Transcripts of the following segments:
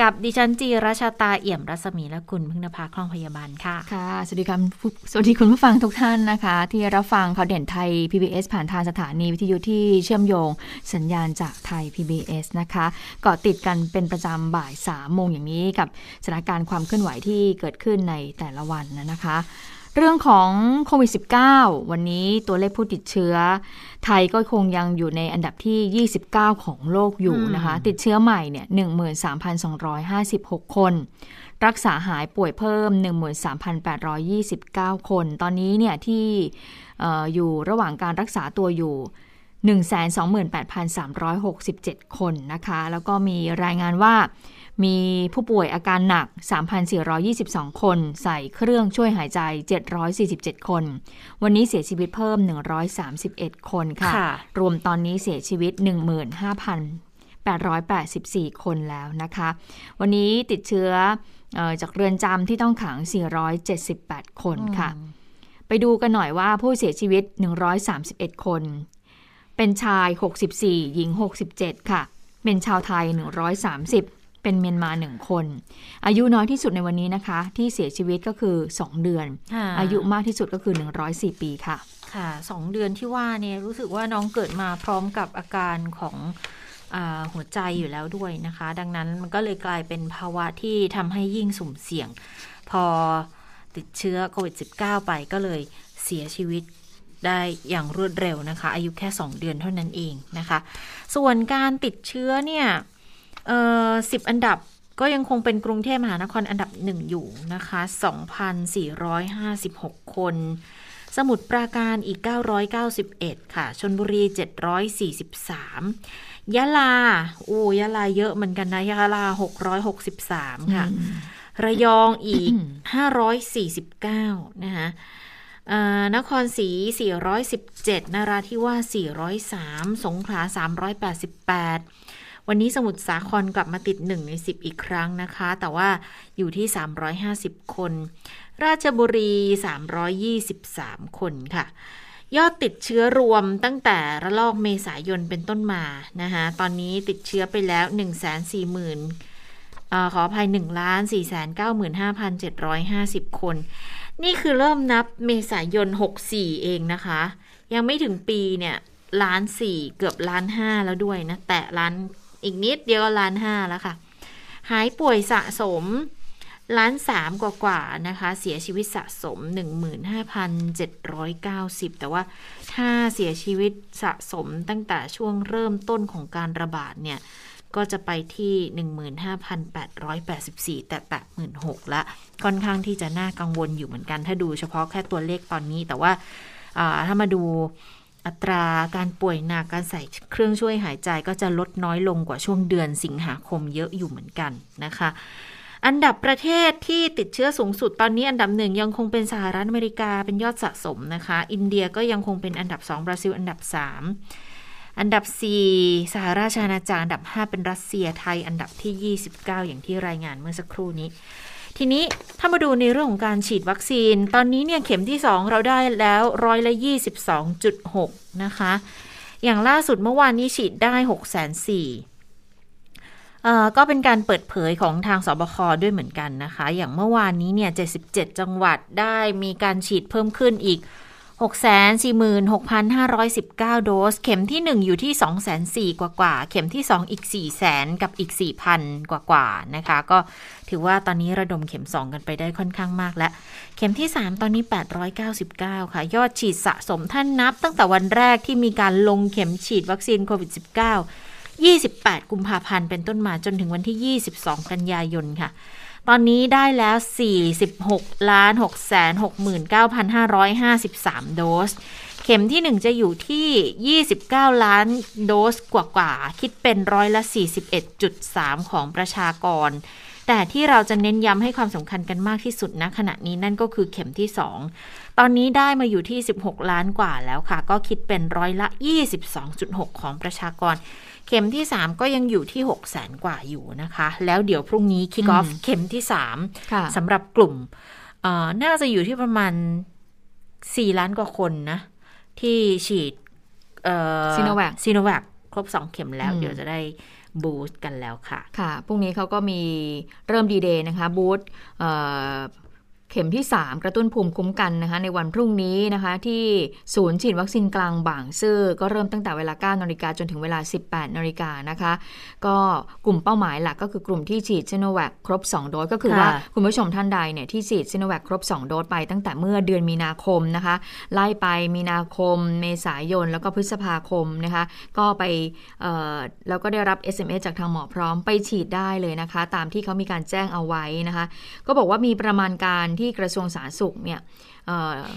กับดิฉันจีราชาตาเอี่ยมรัศมีและคุณพึ่งนภาคล่องพยาบาลค่ะ ค่ะ สวัสดีครับสวัสดีคุณผู้ฟังทุกท่านนะคะ ที่รับฟังข่าวเด่นไทย PBS ผ่านทางสถานีวิทยุที่เชื่อมโยงสัญญาณจากไทย PBS นะคะเกาะติดกันเป็นประจำบ่ายสามโมงอย่างนี้กับสถานการณ์ความเคลื่อนไหวที่เกิดขึ้นในแต่ละวันนะคะ เรื่องของโควิด -19 วันนี้ตัวเลขผู้ติดเชื้อ ไทยก็คงยังอยู่ในอันดับที่ 29 ของโลกอยู่นะคะ ติดเชื้อใหม่เนี่ย13,256 คน รักษาหายป่วยเพิ่ม 13,829 คน ตอนนี้เนี่ยที่อยู่ระหว่างการรักษาตัวอยู่128,367 คนนะคะ แล้วก็มีรายงานว่า มีผู้ป่วยอาการหนัก 3,422 คน ใส่เครื่องช่วยหายใจ 747 คน วันนี้เสียชีวิตเพิ่ม 131 คนค่ะ รวมตอนนี้เสียชีวิต 15,884 คนแล้วนะคะ วันนี้ติดเชื้ออจากเรือนจำที่ต้องขัง 478 คนค่ะ ไปดูกันหน่อยว่าผู้เสียชีวิต 131 คน เป็นชาย 64 หญิง 67 ค่ะ เป็นชาวไทย 130 เป็นเมียนมาหนึ่งคน อายุน้อยที่สุดในวันนี้นะคะ ที่เสียชีวิตก็คือ 2 เดือน อายุมากที่สุดก็คือ 104 ปีค่ะ ค่ะสองเดือนที่ว่าเนี่ยรู้สึกว่าน้องเกิดมาพร้อมกับอาการของอหัวใจอยู่แล้วด้วยนะคะ ดังนั้นมันก็เลยกลายเป็นภาวะที่ทำให้ยิ่งสุ่มเสี่ยง พอติดเชื้อโควิด -19 ไปก็เลยเสียชีวิตได้อย่างรวดเร็วนะคะ อายุแค่ 2 เดือนเท่านั้นเองนะคะ ส่วนการติดเชื้อเนี่ย เอ่อสิบอันดับก็ยังคงเป็นกรุงเทพมหานครอันดับหนึ่งอยู่นะคะ 2,456 คน สมุทรปราการอีก 991 ค่ะ ชนบุรี 743 ยะลาโอ้ยะลาเยอะเหมือนกันนะ ยะลา 663 ค่ะ ระยองอีก 549 นะคะนครศรี 417 นราธิวาส 403 สงขลา 388 วันนี้สมุทรสาครกลับมาติด 1 ใน 10 อีกครั้งนะคะ แต่ว่าอยู่ที่ 350 คน ราชบุรี 323 คนค่ะ ยอดติดเชื้อรวมตั้งแต่ระลอกเมษายนเป็นต้นมานะคะตอนนี้ติดเชื้อไปแล้ว 1 4 0 0 0 0อขออภัย1ล้าน4 9 5 7 5 0 คน นี่คือเริ่มนับเมษายน 64 เองนะคะ ยังไม่ถึงปีเนี่ยล้านสี่เกือบล้านห้าแล้วด้วยนะ แตะล้าน อีกนิดเดียวล้านห้าแล้วค่ะ หายป่วยสะสมล้านสามกว่าๆนะคะ เสียชีวิตสะสม 15,790 แต่ว่าถ้าเสียชีวิตสะสมตั้งแต่ช่วงเริ่มต้นของการระบาดเนี่ย ก็จะไปที่ 15,884 แต่แตะ16,000ละค่อนข้างที่จะน่ากังวลอยู่เหมือนกัน ถ้าดูเฉพาะแค่ตัวเลขตอนนี้แต่ว่าถ้ามาดู อัตราการป่วยหนักการใส่เครื่องช่วยหายใจก็จะลดน้อยลงกว่าช่วงเดือนสิงหาคมเยอะอยู่เหมือนกันนะคะ อันดับประเทศที่ติดเชื้อสูงสุดตอนนี้อันดับหนึ่งยังคงเป็นสหรัฐอเมริกาเป็นยอดสะสมนะคะ อินเดียก็ยังคงเป็นอันดับ2บราซิลอันดับ3อันดับ 4 สหราชอาณาจักรอันดับ 5 เป็นรัสเซียไทย อันดับที่ 29 อย่างที่รายงานเมื่อสักครู่นี้ ทีนี้ถ้ามาดูในเรื่องของการฉีดวัคซีน ตอนนี้เนี่ยเข็มที่ 2 เราได้แล้วร้อยละ22.6 นะคะ อย่างล่าสุดเมื่อวานนี้ฉีดได้6 4 0 0 0ก็เป็นการเปิดเผยของทางสบคด้วยเหมือนกันนะคะ อย่างเมื่อวานนี้เนี่ย 77 จังหวัดได้มีการฉีดเพิ่มขึ้นอีก 646,519 โดส เข็มที่ 1 อยู่ที่ 204,000กว่ากว่า เข็มที่ 2 อีก 400,000กับอีก 4,000 กว่ากว่านะคะ ก็ถือว่าตอนนี้ระดมเข็ม 2 กันไปได้ค่อนข้างมากแล้ว เข็มที่ 3 ตอนนี้ 899 ค่ะ ยอดฉีดสะสมท่านนับ ตั้งแต่วันแรกที่มีการลงเข็มฉีดวัคซีนโควิด -19 28 กุมภาพันธ์เป็นต้นมาจนถึงวันที่ 22 กันยายนค่ะ ตอนนี้ได้แล้ว 46ล้าน6 69,553 โดส เข็มที่ 1 จะอยู่ที่ 29 ล้านโดสกว่าๆ คิดเป็นร้อยละ 41.3 ของประชากร แต่ที่เราจะเน้นย้ำให้ความสำคัญกันมากที่สุดณขณะนี้นั่นก็คือเข็มที่ 2 ตอนนี้ได้มาอยู่ที่ 16 ล้านกว่าแล้วค่ะ ก็คิดเป็นร้อยละ 22.6 ของประชากร ข็มที่ 3 ก็ยังอยู่ที่6แสนกว่าอยู่นะคะ แล้วเดี๋ยวพรุ่งนี้คิกออฟเข็มที่ 3สำหรับกลุ่มน่าจะอยู่ที่ประมาณ 4 ล้านกว่าคนนะ ที่ฉีดซีโนแวคซีโนแวคครบ 2 เข็มแล้ว เดี๋ยวจะได้ boost กันแล้วค่ะ ค่ะ พรุ่งนี้เขาก็มีเริ่มดีเดย์นะคะ boost เข็มที่ 3 กระตุ้นภูมิคุ้มกันนะคะในวันพรุ่งนี้นะคะที่ศูนย์ฉีดวัคซีนกลางบางซื่อก็เริ่มตั้งแต่เวลา 9นาฬิกาจนถึงเวลา 18นาฬิกานะคะก็กลุ่มเป้าหมายหลักก็คือกลุ่มที่ฉีดซิโนแวคครบ 2 โดสก็คือว่าคุณผู้ชมท่านใดเนี่ยที่ฉีดซิโนแวคครบ 2 โดสไปตั้งแต่เมื่อเดือนมีนาคมนะคะไล่ไปมีนาคม เมษายนแล้วก็พฤษภาคมนะคะก็ไปแล้วก็ได้รับ SMS จากทางหมอพร้อมไปฉีดได้เลยนะคะ ตามที่เขามีการแจ้งเอาไว้นะคะก็บอกว่ามีประมาณการที่ที่กระทรวงสาธารณสุขเนี่ย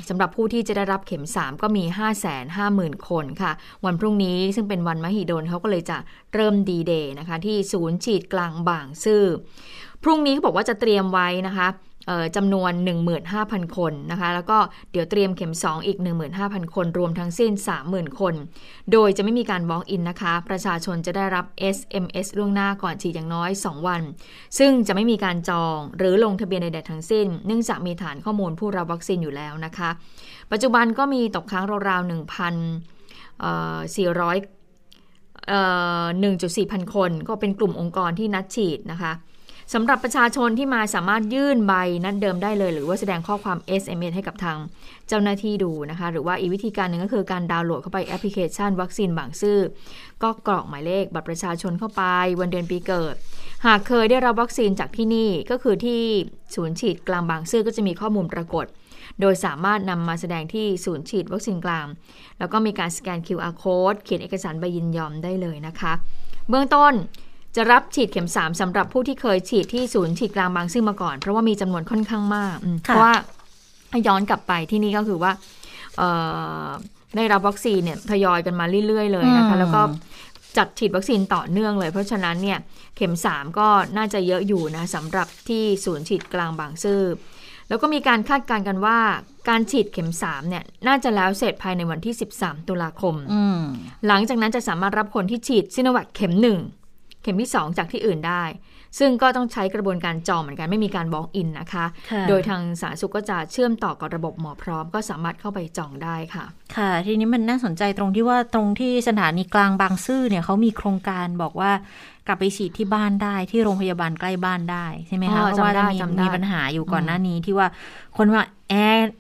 สำหรับผู้ที่จะได้รับเข็ม 3 ก็มี 5 5 0 0 0 0 คนค่ะ วันพรุ่งนี้ซึ่งเป็นวันมหิดลเขาก็เลยจะเริ่มดีเดย์นะคะ ที่ศูนย์ฉีดกลางบางซื่อ พรุ่งนี้เขาบอกว่าจะเตรียมไว้นะคะ จำนวน 15,000 คนนะคะ แล้วก็เดี๋ยวเตรียมเข็ม 2 อีก 15,000 คน รวมทั้งสิ้น 30,000 คน โดยจะไม่มีการบล็อกอินนะคะ ประชาชนจะได้รับ SMS ล่วงหน้าก่อนฉีดอย่างน้อย 2 วัน ซึ่งจะไม่มีการจองหรือลงทะเบียนใดๆทั้งสิ้น เนื่องจากมีฐานข้อมูลผู้รับวัคซีนอยู่แล้วนะคะ ปัจจุบันก็มีตกค้างราวๆ 1,400 1.4 พันคน ก็เป็นกลุ่มองค์กรที่นัดฉีดนะคะ สำหรับประชาชนที่มาสามารถยื่นใบนัดเดิมได้เลย หรือว่าแสดงข้อความ SMS ให้กับทางเจ้าหน้าที่ดูนะคะ หรือว่าอีกวิธีการหนึ่งก็คือการดาวน์โหลดเข้าไปแอปพลิเคชัน วัคซีนบางซื่อก็กรอกหมายเลขบัตรประชาชนเข้าไป วันเดือนปีเกิด หากเคยได้รับวัคซีนจากที่นี่ก็คือที่ศูนย์ฉีดกลางบางซื่อก็จะมีข้อมูลปรากฏ โดยสามารถนำมาแสดงที่ศูนย์ฉีดวัคซีนกลาง แล้วก็มีการสแกน QR code เขียนเอกสารใบยินยอมได้เลยนะคะ เบื้องต้น จะรับฉีดเข็ม 3สำหรับผู้ที่เคยฉีดที่ศูนย์ฉีดกลางบางซื่อมาก่อน เพราะว่ามีจำนวนค่อนข้างมาก เพราะว่าย้อนกลับไปที่นี่ก็คือว่าได้รับวัคซีนเนี่ยทยอยกันมาเรื่อยๆเลยนะคะแล้วก็จัดฉีดวัคซีนต่อเนื่องเลย เพราะฉะนั้นเนี่ยเข็ม 3 ก็น่าจะเยอะอยู่นะสำหรับที่ศูนย์ฉีดกลางบางซื่อแล้วก็มีการคาดการณ์กันว่าการฉีดเข็ม3เนี่ยน่าจะแล้วเสร็จภายในวันที่ 13 ตุลาคม หลังจากนั้นจะสามารถรับคนที่ฉีดซิโนแวคเข็มหนึ่ง เข็มที่ 2 จากที่อื่นได้ ซึ่งก็ต้องใช้กระบวนการจองเหมือนกันไม่มีการ walk-in นะคะ โดยทางสาธารณสุขก็จะเชื่อมต่อกับระบบหมอพร้อม ก็สามารถเข้าไปจองได้ค่ะ ค่ะ ทีนี้มันน่าสนใจตรงที่ว่าตรงที่สถานีกลางบางซื่อเนี่ยเขามีโครงการบอกว่า กลับไปฉีดที่บ้านได้ที่โรงพยาบาลใกล้บ้านได้ใช่ไหมคะเพราะว่ามีมีปัญหาอยู่ก่อนหน้านี้ที่ว่าคนว่าแอ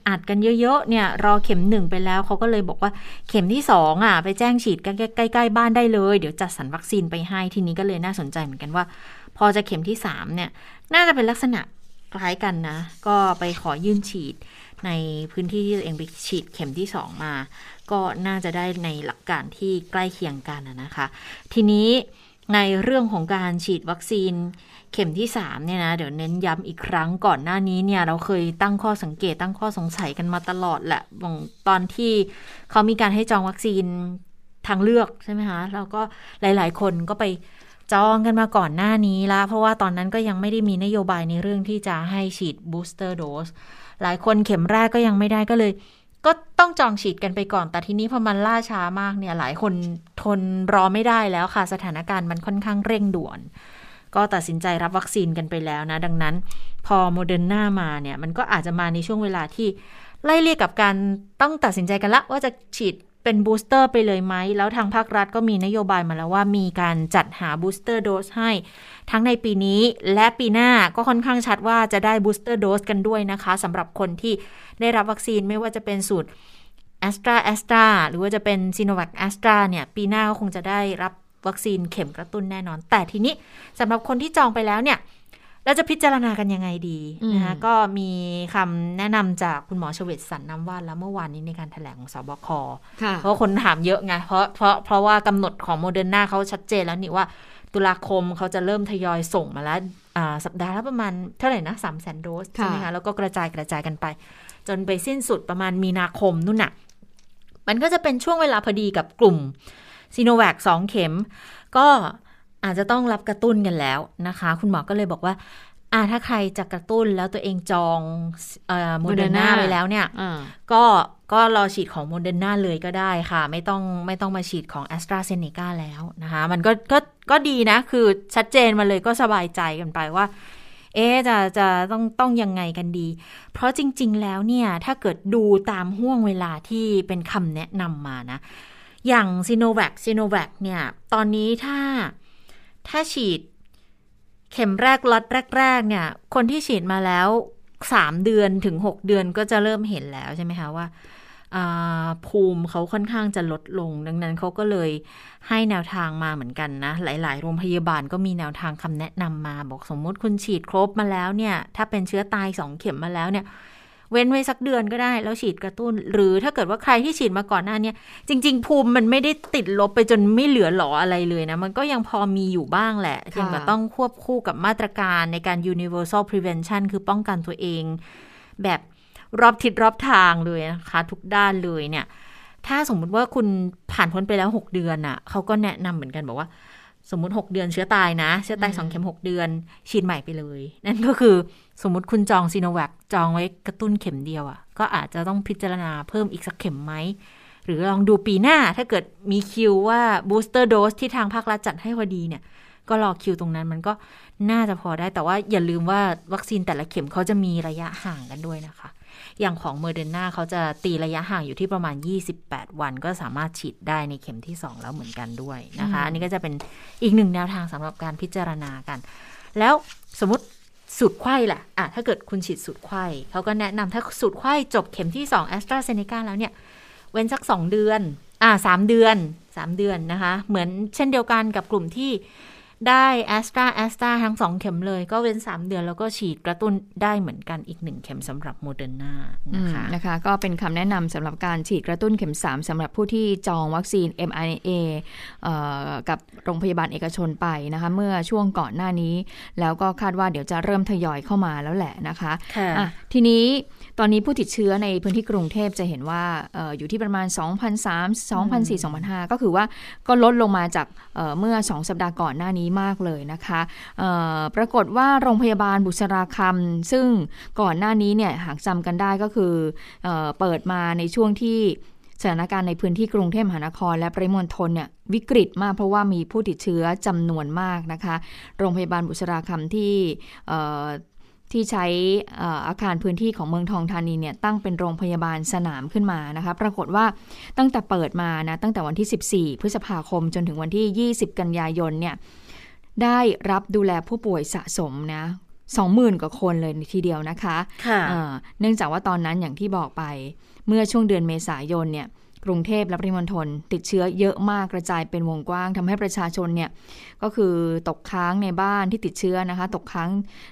อัดกันเยอะๆเนี่ยรอเข็มหนึ่งไปแล้วเขาก็เลยบอกว่าเข็มที่สองอะไปแจ้งฉีดใกล้ๆบ้านได้เลย เดี๋ยวจัดสรรวัคซีนไปให้ทีนี้ก็เลยน่าสนใจเหมือนกันว่า พอจะเข็มที่สามเนี่ย น่าจะเป็นลักษณะคล้ายกันนะ ก็ไปขอยื่นฉีดในพื้นที่ที่ตัวเองไปฉีดเข็มที่สองมา ก็น่าจะได้ในหลักการที่ใกล้เคียงกันนะคะ ทีนี้ ในเรื่องของการฉีดวัคซีนเข็มที่3เนี่ยนะเดี๋ยวเน้นย้ำอีกครั้งก่อนหน้านี้เนี่ย เราเคยตั้งข้อสังเกตตั้งข้อสงสัยกันมาตลอดแหละตอนที่เขามีการให้จองวัคซีนทางเลือกใช่ไหมคะแล้วก็หลาย ๆ คนก็ไปจองกันมาก่อนหน้านี้ละเพราะว่าตอนนั้นก็ยังไม่ได้มีนโยบายในเรื่องที่จะให้ฉีดบูสเตอร์โดสหลายคนเข็มแรกก็ยังไม่ได้ก็เลย ก็ต้องจองฉีดกันไปก่อน แต่ทีนี้พอมันล่าช้ามากเนี่ย หลายคนทนรอไม่ได้แล้วค่ะ สถานการณ์มันค่อนข้างเร่งด่วน ก็ตัดสินใจรับวัคซีนกันไปแล้วนะ ดังนั้น พอโมเดอร์นามาเนี่ย มันก็อาจจะมาในช่วงเวลาที่ไล่เลี่ยกับการต้องตัดสินใจกันละว่าจะฉีด เป็น booster ไปเลยไหม แล้วทางภาครัฐก็มีนโยบายมาแล้วว่ามีการจัดหา booster dose ให้ ทั้งในปีนี้และปีหน้าก็ค่อนข้างชัดว่าจะได้ booster dose กันด้วยนะคะสำหรับคนที่ได้รับวัคซีนไม่ว่าจะเป็นสูตรแอสตราแอสตราหรือว่าจะเป็นซีโนแวคแอสตราเนี่ย ปีหน้าก็คงจะได้รับวัคซีนเข็มกระตุ้นแน่นอน แต่ทีนี้สำหรับคนที่จองไปแล้วเนี่ย เราจะพิจารณากันยังไงดีนะคะก็มีคำแนะนำจากคุณหมอเฉวตสรร นามวาทแล้วเมื่อวานนี้ในการแถลงของศบคเพราะคนถามเยอะไงเพราะเพราะเพราะว่ากำหนดของโมเดอร์นาเขาชัดเจนแล้วนี่ว่าตุลาคมเขาจะเริ่มทยอยส่งมาแล้วสัปดาห์ละประมาณเท่าไหร่นะสามแสนโดสใช่ไหมคะแล้วก็กระจายกระจายกันไป จนไปสิ้นสุดประมาณมีนาคมนู่นน่ะ มันก็จะเป็นช่วงเวลาพอดีกับกลุ่มซีโนแวคสองเข็ม ก็ อาจจะต้องรับกระตุ้นกันแล้วนะคะ คุณหมอก็เลยบอกว่าอ่าถ้าใครจะกระตุ้นแล้วตัวเองจองโมเดอร์นา Moderna ไว้แล้วเนี่ยอ่าก็ก็รอฉีดของโมเดอร์นาเลยก็ได้ค่ะ ไม่ต้องไม่ต้องมาฉีดของแอสตราเซเนกาแล้วนะคะ มันก็ก็ก็ดีนะ คือชัดเจนมาเลยก็สบายใจกันไปว่า เอ๊ะจะจะต้องต้องยังไงกันดี เพราะจริง ๆ แล้วเนี่ย ถ้าเกิดดูตามห่วงเวลาที่เป็นคำแนะนำมานะ อย่างซีโนแวคซีโนแวคเนี่ย ตอนนี้ถ้า ถ้าฉีด เข็มแรกล็อตแรก ๆ เนี่ย คนที่ฉีดมาแล้วสามเดือนถึงหกเดือนก็จะเริ่มเห็นแล้วใช่ไหมคะว่าภูมิเขาค่อนข้างจะลดลง ดังนั้นเขาก็เลยให้แนวทางมาเหมือนกันนะ หลาย ๆ โรงพยาบาลก็มีแนวทางคำแนะนำมา บอกสมมุติคุณฉีดครบมาแล้วเนี่ย ถ้าเป็นเชื้อตายสองเข็มมาแล้วเนี่ย เว้นไว้สักเดือนก็ได้ แล้วฉีดกระตุ้น หรือถ้าเกิดว่าใครที่ฉีดมาก่อนหน้าเนี้จริง ๆ ภูมิมันไม่ได้ติดลบไปจนไม่เหลือหลออะไรเลยนะ มันก็ยังพอมีอยู่บ้างแหละยังก็ต้องควบคู่กับมาตรการในการ universal prevention คือป้องกันตัวเอง แบบรอบทิศรอบทางเลยนะคะทุกด้านเลยเนี่ย ถ้าสมมุติว่าคุณผ่านพ้นไปแล้ว 6 เดือนอะ่ะเขาก็แนะนำเหมือนกันบอกว่า สมมุติ 6 เดือนเชื้อตายนะ เชื้อตายสองเข็ม 6 เดือน ฉีดใหม่ไปเลย นั่นก็คือสมมุติคุณจองซีโนแวคจองไว้กระตุ้นเข็มเดียวอะ่ะ ก็อาจจะต้องพิจารณาเพิ่มอีกสักเข็มไหม หรือลองดูปีหน้าถ้าเกิดมีคิวว่า booster dose ที่ทางภาครัฐจัดให้พอดีเนี่ย ก็รอคิวตรงนั้นมันก็น่าจะพอได้แต่ว่าอย่าลืมว่าวัคซีนแต่ละเข็มเขาจะมีระยะห่างกันด้วยนะคะ อย่างของโมเดอร์นาเขาจะตีระยะห่างอยู่ที่ประมาณ 28 วัน ก็สามารถฉีดได้ในเข็มที่ 2 แล้วเหมือนกันด้วยนะคะ อันนี้ก็จะเป็นอีกหนึ่งแนวทางสำหรับการพิจารณากัน แล้วสมมติสูตรไขว้ล่ะอะ ถ้าเกิดคุณฉีดสูตรไขว้เขาก็แนะนำถ้าสูตรไขว้จบเข็มที่2แอสตราเซเนกาแล้วเนี่ย เว้นสัก 2 เดือน อ่าสามเดือน 3 เดือนนะคะ เหมือนเช่นเดียวกันกับกลุ่มที่ ได้แอสตราแอสตราทั้งสองเข็มเลย ก็เว้น 3 เดือนแล้วก็ฉีดกระตุ้นได้เหมือนกันอีกหนึ่งเข็มสำหรับโมเดอร์นานะคะนะคะ ก็เป็นคำแนะนำสำหรับการฉีดกระตุ้นเข็ม 3สำหรับผู้ที่จองวัคซีน mRNA เอ่อกับโรงพยาบาลเอกชนไปนะคะ เมื่อช่วงก่อนหน้านี้ แล้วก็คาดว่าเดี๋ยวจะเริ่มทยอยเข้ามาแล้วแหละนะคะค่ะอะทีนี้ ตอนนี้ผู้ติดเชื้อในพื้นที่กรุงเทพจะเห็นว่าเอออยู่ที่ประมาณ 2,003 2,004 2,005 ก็คือว่าก็ลดลงมาจากเเมื่อ 2 สัปดาห์ก่อนหน้านี้มากเลยนะคะเอ่อปรากฏว่าโรงพยาบาลบุษราคำซึ่งก่อนหน้านี้เนี่ยหากจำกันได้ก็คือเออเปิดมาในช่วงที่สถานการณ์ในพื้นที่กรุงเทพมหานคร และปริมณฑลเนี่ยวิกฤตมากเพราะว่ามีผู้ติดเชื้อจำนวนมากนะคะ โรงพยาบาลบุษราคำที่เอ่อ ที่ใช้เอ่ออาคารพื้นที่ของเมืองทองธานีเนี่ยตั้งเป็นโรงพยาบาลสนามขึ้นมานะคะปรากฏว่าตั้งแต่เปิดมานะตั้งแต่วันที่ 14 พฤษภาคมจนถึงวันที่ 20 กันยายนเนี่ยได้รับดูแลผู้ป่วยสะสมนะ20,000กว่าคนเลยทีเดียวนะคะค่ะอ่าเนื่องจากว่าตอนนั้นอย่างที่บอกไป เมื่อช่วงเดือนเมษายนเนี่ย กรุงเทพและปริมณฑลติดเชื้อเยอะมากกระจายเป็นวงกว้างทำให้ประชาชนเนี่ยก็คือตกค้างในบ้านที่ติดเชื้อนะคะ ตกค้าง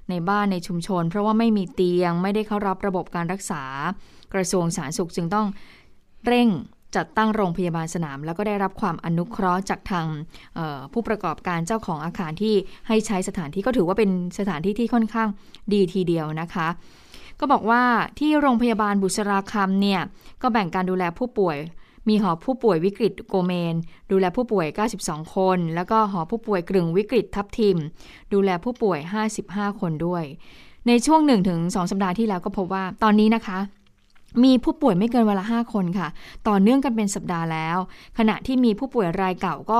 ในบ้านในชุมชน เพราะว่าไม่มีเตียงไม่ได้เข้ารับระบบการรักษา กระทรวงสาธารณสุขจึงต้องเร่งจัดตั้งโรงพยาบาลสนาม แล้วก็ได้รับความอนุเคราะห์จากทางผู้ประกอบการเจ้าของอาคารที่ให้ใช้สถานที่ก็ถือว่าเป็นสถานที่ที่ค่อนข้างดีทีเดียวนะคะ ก็บอกว่าที่โรงพยาบาลบุษราคำเนี่ยก็แบ่งการดูแลผู้ป่วย มีหอผู้ป่วยวิกฤตโกเมน ดูแลผู้ป่วย 92 คน แล้วก็หอผู้ป่วยกลึงวิกฤตทับทิม ดูแลผู้ป่วย 55 คนด้วย ในช่วง 1-2 สัปดาห์ที่แล้วก็พบว่าตอนนี้นะคะมีผู้ป่วยไม่เกินวันละ 5 คนค่ะ ต่อเนื่องกันเป็นสัปดาห์แล้ว ขณะที่มีผู้ป่วยรายเก่าก็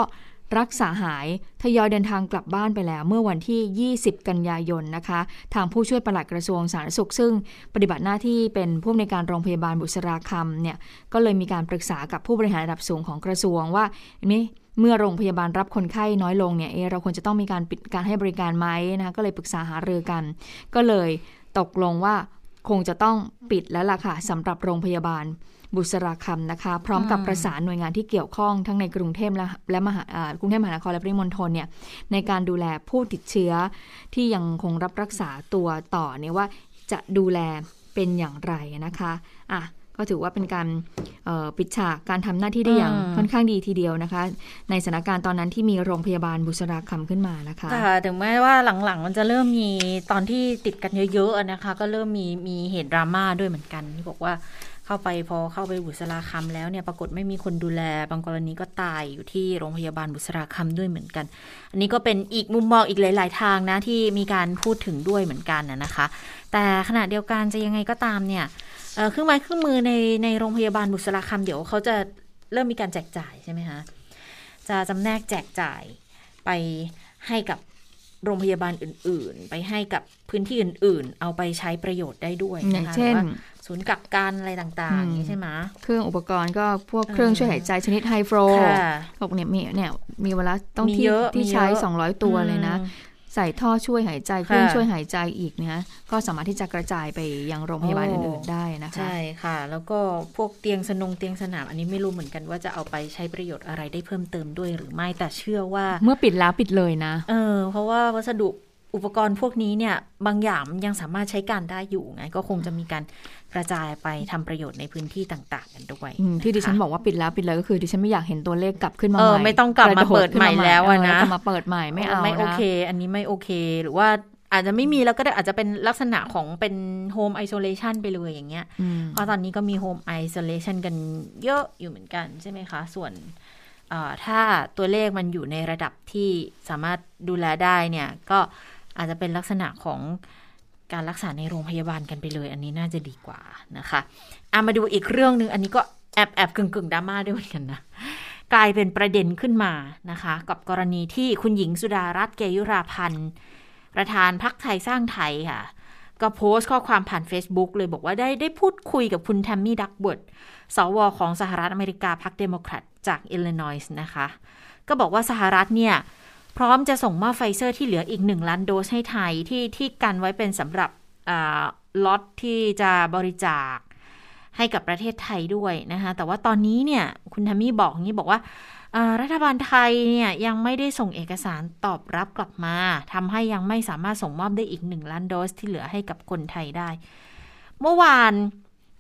รักษาหายทยอยเดินทางกลับบ้านไปแล้ว เมื่อวันที่ 20 กันยายนนะคะ ทางผู้ช่วยปลัดกระทรวงสาธารณสุข ซึ่งปฏิบัติหน้าที่เป็นผู้อำนวยการโรงพยาบาลบุษราคำเนี่ยก็เลยมีการปรึกษากับผู้บริหารระดับสูงของกระทรวงว่านี่เมื่อโรงพยาบาลรับคนไข้น้อยลงเนี่ยเอเราควรจะต้องมีการปิดการให้บริการไหมนะคะก็เลยปรึกษาหารือกัน ก็เลยตกลงว่าคงจะต้องปิดแล้วล่ะค่ะสำหรับโรงพยาบาล บุษราคำนะคะ พร้อมกับอืมประสานหน่วยงานที่เกี่ยวข้องทั้งในกรุงเทพและและมหาอ่ากรุงเทพมหานครและปริมณฑลเนี่ยในการดูแลผู้ติดเชื้อที่ยังคงรับรักษาตัวต่อเนี่ยว่าจะดูแลเป็นอย่างไรนะคะอะก็ถือว่าเป็นการเอ่อปิดฉากการทำหน้าที่ได้อย่างอืมค่อนข้างดีทีเดียวนะคะ ในสถานการณ์ตอนนั้นที่มีโรงพยาบาลบุษราคำขึ้นมานะคะค่ะถึงแม้ว่าหลังๆ มันจะเริ่มมีตอนที่ติดกันเยอะๆอะนะคะ ก็เริ่มมีมีเหตุดราม่าด้วยเหมือนกันที่บอกว่า เข้าไปพอเข้าไปบุษราคำแล้วเนี่ยปรากฏไม่มีคนดูแล บางกรณีก็ตายอยู่ที่โรงพยาบาลบุษราคำด้วยเหมือนกัน อันนี้ก็เป็นอีกมุมมองอีกหลาย ๆ ทางนะที่มีการพูดถึงด้วยเหมือนกันนะคะ แต่ขณะเดียวกันจะยังไงก็ตามเนี่ยเครื่องไม้เครื่องมือในในโรงพยาบาลบุษราคำเดี๋ยวเขาจะเริ่มมีการแจกจ่ายใช่ไหมคะจะจำแนกแจกจ่ายไปให้กับโรงพยาบาลอื่น ๆ ไปให้กับพื้นที่อื่น ๆ เอาไปใช้ประโยชน์ได้ด้วยอย่างเช่น ศูนย์กักกันอะไรต่างๆนี้ใช่ไหมเครื่องอุปกรณ์ก็พวกเครื่องช่วยหายใจชนิดไฮโฟรบอกเนี่ยมีเนี่ยมีเวลาต้องที่ที่ใช้ 200 ตัวเลยนะ ใส่ท่อช่วยหายใจเครื่องช่วยหายใจอีกเนี่ยก็สามารถที่จะกระจายไปยังโรงพยาบาลอื่นๆได้นะคะ ใช่ค่ะ แล้วก็พวกเตียงสนงเตียงสนามอันนี้ไม่รู้เหมือนกันว่าจะเอาไปใช้ประโยชน์อะไรได้เพิ่มเติมด้วยหรือไม่แต่เชื่อว่า เมื่อปิดแล้วปิดเลยนะ เออ เพราะว่าวัสดุ อุปกรณ์พวกนี้เนี่ยบางอย่างยังสามารถใช้การได้อยู่ไงก็คงจะมีการกระจายไปทำประโยชน์ในพื้นที่ต่างๆกันด้วยที่ดิฉันบอกว่าปิดแล้วปิดเลยก็คือดิฉันไม่อยากเห็นตัวเลขกลับขึ้นมาใหม่ไม่ต้องกลับมาเปิดใหม่แล้วนะกลับมาเปิดใหม่ไม่เอาไม่โอเค อันนี้ไม่โอเค หรือว่าอาจจะไม่มีแล้วก็ได้อาจจะเป็นลักษณะของเป็นhome isolation ไปเลยอย่างเงี้ยเพราะตอนนี้ก็มี home isolation กันเยอะอยู่เหมือนกันใช่ไหมคะ ส่วนถ้าตัวเลขมันอยู่ในระดับที่สามารถดูแลได้เนี่ยก็ อาจจะเป็นลักษณะของการรักษาในโรงพยาบาลกันไปเลย อันนี้น่าจะดีกว่านะคะอามาดูอีกเรื่องหนึ่งอันนี้ก็แอบแอบกึ่งกึ่งดราม่าด้วยเหมือนกันนะกลายเป็นประเด็นขึ้นมานะคะ กับกรณีที่คุณหญิงสุดารัตน์เกยุราพันธุ์ ประธานพรรคไทยสร้างไทยค่ะ ก็โพสต์ข้อความผ่าน Facebook เลยบอกว่าได้ได้พูดคุยกับคุณแทมมี่ดักเวิร์ธ สวของสหรัฐอเมริกาพรรคเดโมแครตจากอิลลินอยส์นะคะ ก็บอกว่าสหรัฐเนี่ย พร้อมจะส่งมอบไฟเซอร์ที่เหลืออีกหนึ่งล้านโดสให้ไทยที่ที่กันไว้เป็นสำหรับล็อตที่จะบริจาคให้กับประเทศไทยด้วยนะคะ แต่ว่าตอนนี้เนี่ย คุณแทมมี่บอกงี้บอกว่ารัฐบาลไทยเนี่ยยังไม่ได้ส่งเอกสารตอบรับกลับมาทำให้ยังไม่สามารถส่งมอบได้อีกหนึ่งล้านโดสที่เหลือให้กับคนไทยได้ เมื่อวาน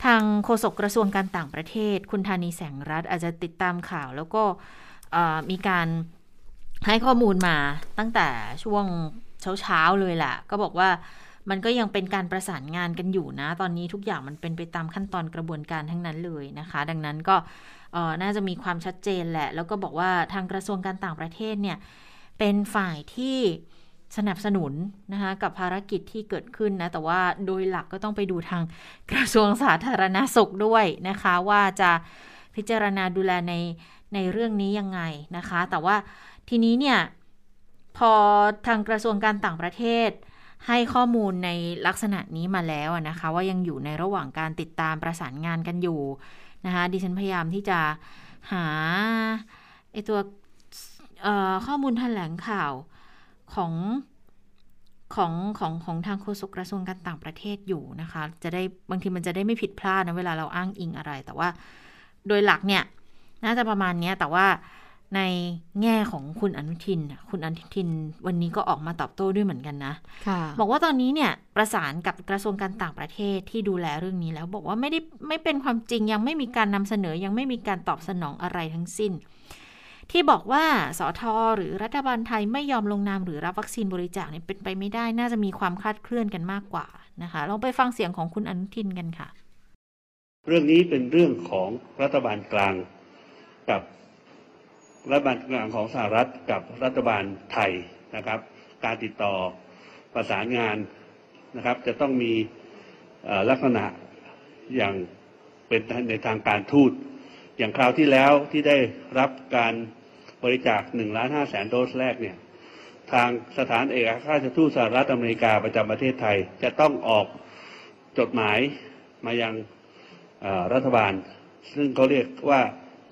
ทางโฆษกกระทรวงการต่างประเทศ คุณธานีแสงรัฐอาจจะติดตามข่าว แล้วก็มีการ ให้ข้อมูลมาตั้งแต่ช่วงเช้าๆเลยแหละก็บอกว่ามันก็ยังเป็นการประสานงานกันอยู่นะ ตอนนี้ทุกอย่างมันเป็นไปตามขั้นตอนกระบวนการทั้งนั้นเลยนะคะ ดังนั้นก็น่าจะมีความชัดเจนแหละ แล้วก็บอกว่าทางกระทรวงการต่างประเทศเนี่ย เป็นฝ่ายที่สนับสนุนนะคะกับภารกิจที่เกิดขึ้นนะ แต่ว่าโดยหลักก็ต้องไปดูทางกระทรวงสาธารณาสุขด้วยนะคะ ว่าจะพิจารณาดูแลในในเรื่องนี้ยังไงนะคะ แต่ว่า ทีนี้เนี่ยพอทางกระทรวงการต่างประเทศ ให้ข้อมูลในลักษณะนี้มาแล้วนะคะ ว่ายังอยู่ในระหว่างการติดตามประสานงานกันอยู่นะคะดิฉันพยายามที่จะหาไอตัวข้อมูลแถลงข่าวของของของของทางโฆษกกระทรวงการต่างประเทศอยู่นะคะ จะได้บางทีมันจะได้ไม่ผิดพลาดนะเวลาเราอ้างอิงอะไร แต่ว่าโดยหลักเนี่ยน่าจะประมาณนี้แต่ว่า ในแง่ของคุณอนุทิน คุณอนุทินวันนี้ก็ออกมาตอบโต้ด้วยเหมือนกันนะบอกว่าตอนนี้เนี่ยประสานกับกระทรวงการต่างประเทศที่ดูแลเรื่องนี้แล้ว บอกว่าไม่ได้ไม่เป็นความจริงยังไม่มีการนำเสนอยังไม่มีการตอบสนองอะไรทั้งสิ้น ที่บอกว่าสอทอหรือรัฐบาลไทยไม่ยอมลงนามหรือรับวัคซีนบริจาคเนี่ยเป็นไปไม่ได้น่าจะมีความคลาดเคลื่อนกันมากกว่านะคะลองไปฟังเสียงของคุณอนุทินกันค่ะ เรื่องนี้เป็นเรื่องของรัฐบาลกลางกับ รัฐบาลกลางของสหรัฐกับรัฐบาลไทยนะครับ การติดต่อประสานงานนะครับ จะต้องมีลักษณะอย่างเป็นในทางการทูต อย่างคราวที่แล้วที่ได้รับการบริจาคหนึ่งล้านห้าแสนโดสแรกเนี่ยทางสถานเอกอัครราชทูตสหรัฐอเมริกาประจำประเทศไทย จะต้องออกจดหมายมายังรัฐบาล ซึ่งเขาเรียกว่า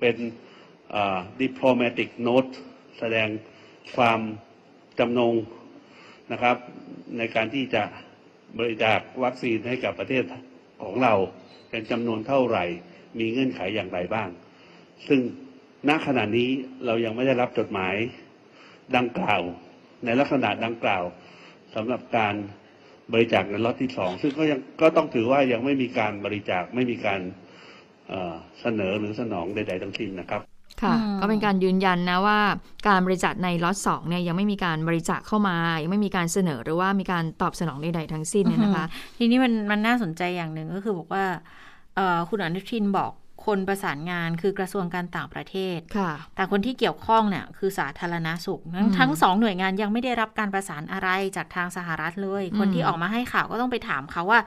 เป็น ดิปโลมาติกโนตแสดงความจำนงนะครับ ในการที่จะบริจาควัคซีนให้กับประเทศของเราเป็นจำนวนเท่าไหร่ มีเงื่อนไขอย่างไรบ้าง ซึ่งณขณะนี้เรายังไม่ได้รับจดหมายดังกล่าว ในลักษณะดังกล่าวสำหรับการบริจาคในล็อตที่สองซึ่งก็ยังก็ต้องถือว่ายังไม่มีการบริจาคไม่มีการเสนอหรือสนองใดๆทั้งสิ้นนะครับ ค่ะ ก็เป็นการยืนยันนะว่า การบริจาคในล็อตสองเนี่ยยังไม่มีการบริจาคเข้ามา ยังไม่มีการเสนอหรือว่ามีการตอบสนองใดๆทั้งสิ้นเนี่ยนะคะ ทีนี้มันมันน่าสนใจอย่างหนึ่งก็คือบอกว่าคุณอนุทินบอกคนประสานงานคือกระทรวงการต่างประเทศค่ะแต่คนที่เกี่ยวข้องเนี่ยคือสาธารณาสุขทั้งทั้งสองหน่วยงานยังไม่ได้รับการประสานอะไรจากทางสหรัฐเลย คนที่ออกมาให้ข่าวก็ต้องไปถามเขาว่า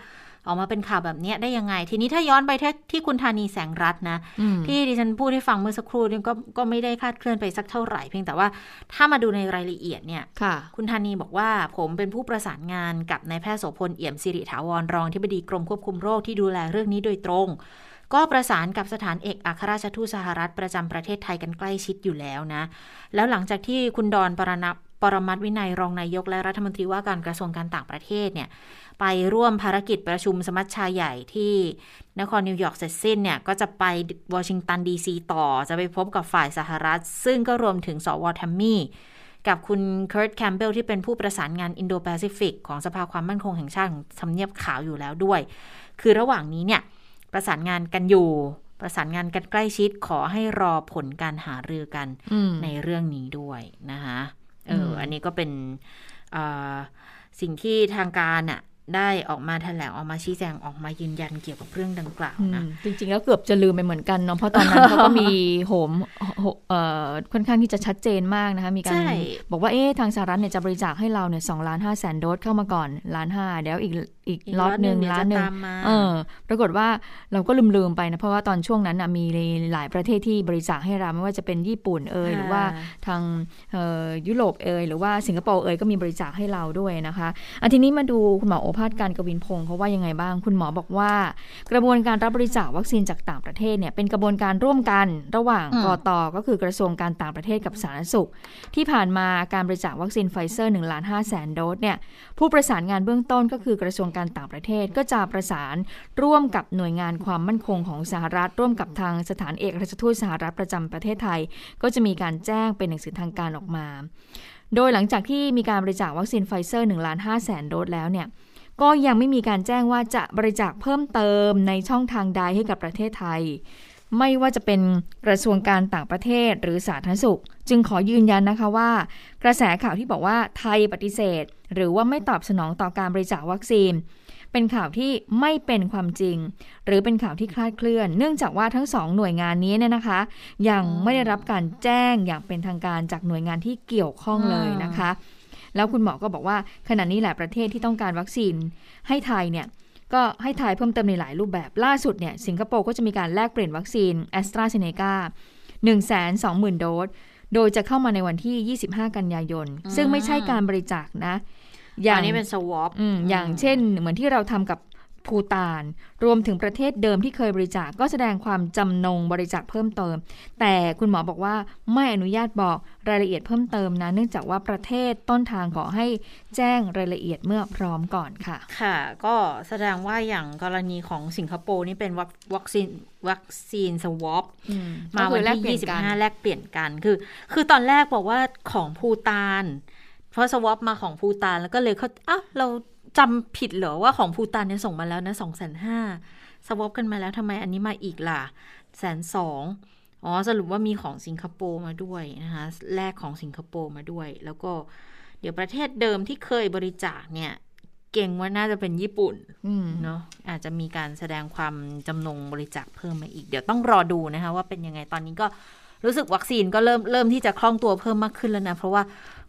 ออกมาเป็นข่าวแบบนี้ได้ยังไง ทีนี้ถ้าย้อนไปที่คุณธานีแสงรัตนะ ที่ดิฉันพูดให้ฟังเมื่อสักครู่นี่ก็ก็ไม่ได้คาดเคลื่อนไปสักเท่าไหร่เพียงแต่ว่าถ้ามาดูในรายละเอียดเนี่ยค่ะคุณธานีบอกว่าผมเป็นผู้ประสานงานกับนายแพทย์โสพลเอี่ยมสิริถาวรรองที่บดีกรมควบคุมโรคที่ดูแลเรื่องนี้โดยตรง ก็ประสานกับสถานเอกอัครราชทูตสหรัฐประจำประเทศไทยกันใกล้ชิดอยู่แล้วนะ แล้วหลังจากที่คุณดอนปรณ ปรมัตวินัยรองนายกและรัฐมนตรีว่าการกระทรวงการต่างประเทศเนี่ยไปร่วมภารกิจประชุมสมัชชาใหญ่ที่นครนิวยอร์กเสร็จสิ้นเนี่ยก็จะไปวอชิงตันดีซีต่อจะไปพบกับฝ่ายสหรัฐ ซึ่งก็รวมถึงสวแทมมี่กับคุณเคิร์ตแคมเบลที่เป็นผู้ประสานงานอินโดแปซิฟิกของสภาความมั่นคงแห่งชาติทำเนียบขาวอยู่แล้วด้วย คือระหว่างนี้เนี่ยประสานงานกันอยู่ ประสานงานกันใกล้ชิดขอให้รอผลการหารือกันในเรื่องนี้ด้วยนะคะ เอออันนี้ก็เป็นสิ่งที่ทางการอะได้ออกมาแถลงออกมาชี้แจงออกมายืนยันเกี่ยวกับเรื่องดังกล่าวนะจริง ๆ แล้วเกือบจะลืมไปเหมือนกันเนาะเพราะตอนนั้นเขาก็มีโหมค่อนข้างที่จะชัดเจนมากนะคะมีการบอกว่าเอ๊ะทางสหรัฐเนี่ยจะบริจาคให้เราเนี่ยสองล้านห้าแสนโดสเข้ามาก่อนล้านห้าเดี๋ยวอีก อีกล็อตหนึ่งล้านหนึ่งเออ ปรากฏว่าเราก็ลืมๆไปนะ เพราะว่าตอนช่วงนั้นมีหลายประเทศที่บริจาคให้เราไม่ว่าจะเป็นญี่ปุ่นเอยหรือว่าทางยุโรปเอยหรือว่าสิงคโปร์เอยก็มีบริจาคให้เราด้วยนะคะอันทีนี้มาดูคุณหมอโอภาสการย์กวินพงศ์เขาว่ายังไงบ้าง คุณหมอบอกว่า กระบวนการรับบริจาควัคซีนจากต่างประเทศเนี่ยเป็นกระบวนการร่วมกันระหว่างกตก็คือกระทรวงการต่างประเทศกับสาธารณสุข ที่ผ่านมาการบริจาควัคซีนไฟเซอร์1ล้าน5แสนโดสเนี่ยผู้ประสานงานเบื้องต้นก็คือกระทรวงการต่างประเทศก็จะประสานร่วมกับหน่วยงานความมั่นคงของสหรัฐ ร่วมกับทางสถานเอกราชทูตสหรัฐประจำประเทศไทย ก็จะมีการแจ้งเป็นหนังสือทางการออกมา โดยหลังจากที่มีการบริจาควัคซีนไฟเซอร์1ล้าน5แสนโดสแล้วเนี่ยก็ยังไม่มีการแจ้งว่าจะบริจาคเพิ่มเติมในช่องทางใดให้กับประเทศไทย ไม่ว่าจะเป็นกระทรวงการต่างประเทศหรือสาธารณสุข จึงขอยืนยันนะคะว่า กระแสข่าวที่บอกว่าไทยปฏิเสธ หรือว่าไม่ตอบสนองต่อการบริจาควัคซีน เป็นข่าวที่ไม่เป็นความจริง หรือเป็นข่าวที่คลาดเคลื่อน เนื่องจากว่าทั้งสองหน่วยงานนี้เนี่ยนะคะ ยังไม่ได้รับการแจ้งอย่างเป็นทางการจากหน่วยงานที่เกี่ยวข้องเลยนะคะ แล้วคุณหมอก็บอกว่าขณะนี้หลายประเทศที่ต้องการวัคซีนให้ไทยเนี่ย ก็ให้ไทยเพิ่มเติมในหลายรูปแบบล่าสุดเนี่ยสิงคโปร์ก็จะมีการแลกเปลี่ยนวัคซีนแอสตราเซเนกา1 2 0 0 0 0 โดส โดยจะเข้ามาในวันที่ 25 กันยายน ซึ่งไม่ใช่การบริจาคนะ อย่างนี้เป็นสวอปอย่างเช่น เหมือนที่เราทำกับ ภูตาน รวมถึงประเทศเดิมที่เคยบริจาคกก็แสดงความจำนงบริจาคเพิ่มเติม แต่คุณหมอบอกว่าไม่อนุญาตบอกรายละเอียดเพิ่มเติมนะ เนื่องจากว่าประเทศต้นทางขอให้แจ้งรายละเอียดเมื่อพร้อมก่อนค่ะ ค่ะ ก็แสดงว่าอย่างกรณีของสิงคโปร์นี่เป็นวัคซีนวัคซีนสวอปมาวันที่25 แลกเปลี่ยนกันคือ คือตอนแรกบอกว่าของภูตาน เพราะสวอปมาของภูตานแล้วก็เลยเขาอ้าวเรา จำผิดเหรอว่าของภูตานเนี่ยส่งมาแล้วนะสองแสนห้าสวอปกันมาแล้วทำไมอันนี้มาอีกล่ะแสนสองอ๋อสรุปว่ามีของสิงคโปร์มาด้วยนะคะแลกของสิงคโปร์มาด้วย แล้วก็เดี๋ยวประเทศเดิมที่เคยบริจาคเนี่ย เก็งว่าน่าจะเป็นญี่ปุ่นเนาะอาจจะมีการแสดงความจำนงบริจาคเพิ่มมาอีก เดี๋ยวต้องรอดูนะคะว่าเป็นยังไงตอนนี้ก็รู้สึกวัคซีนก็เริ่มเริ่มที่จะคล่องตัวเพิ่มมากขึ้นแล้วนะ เพราะว่า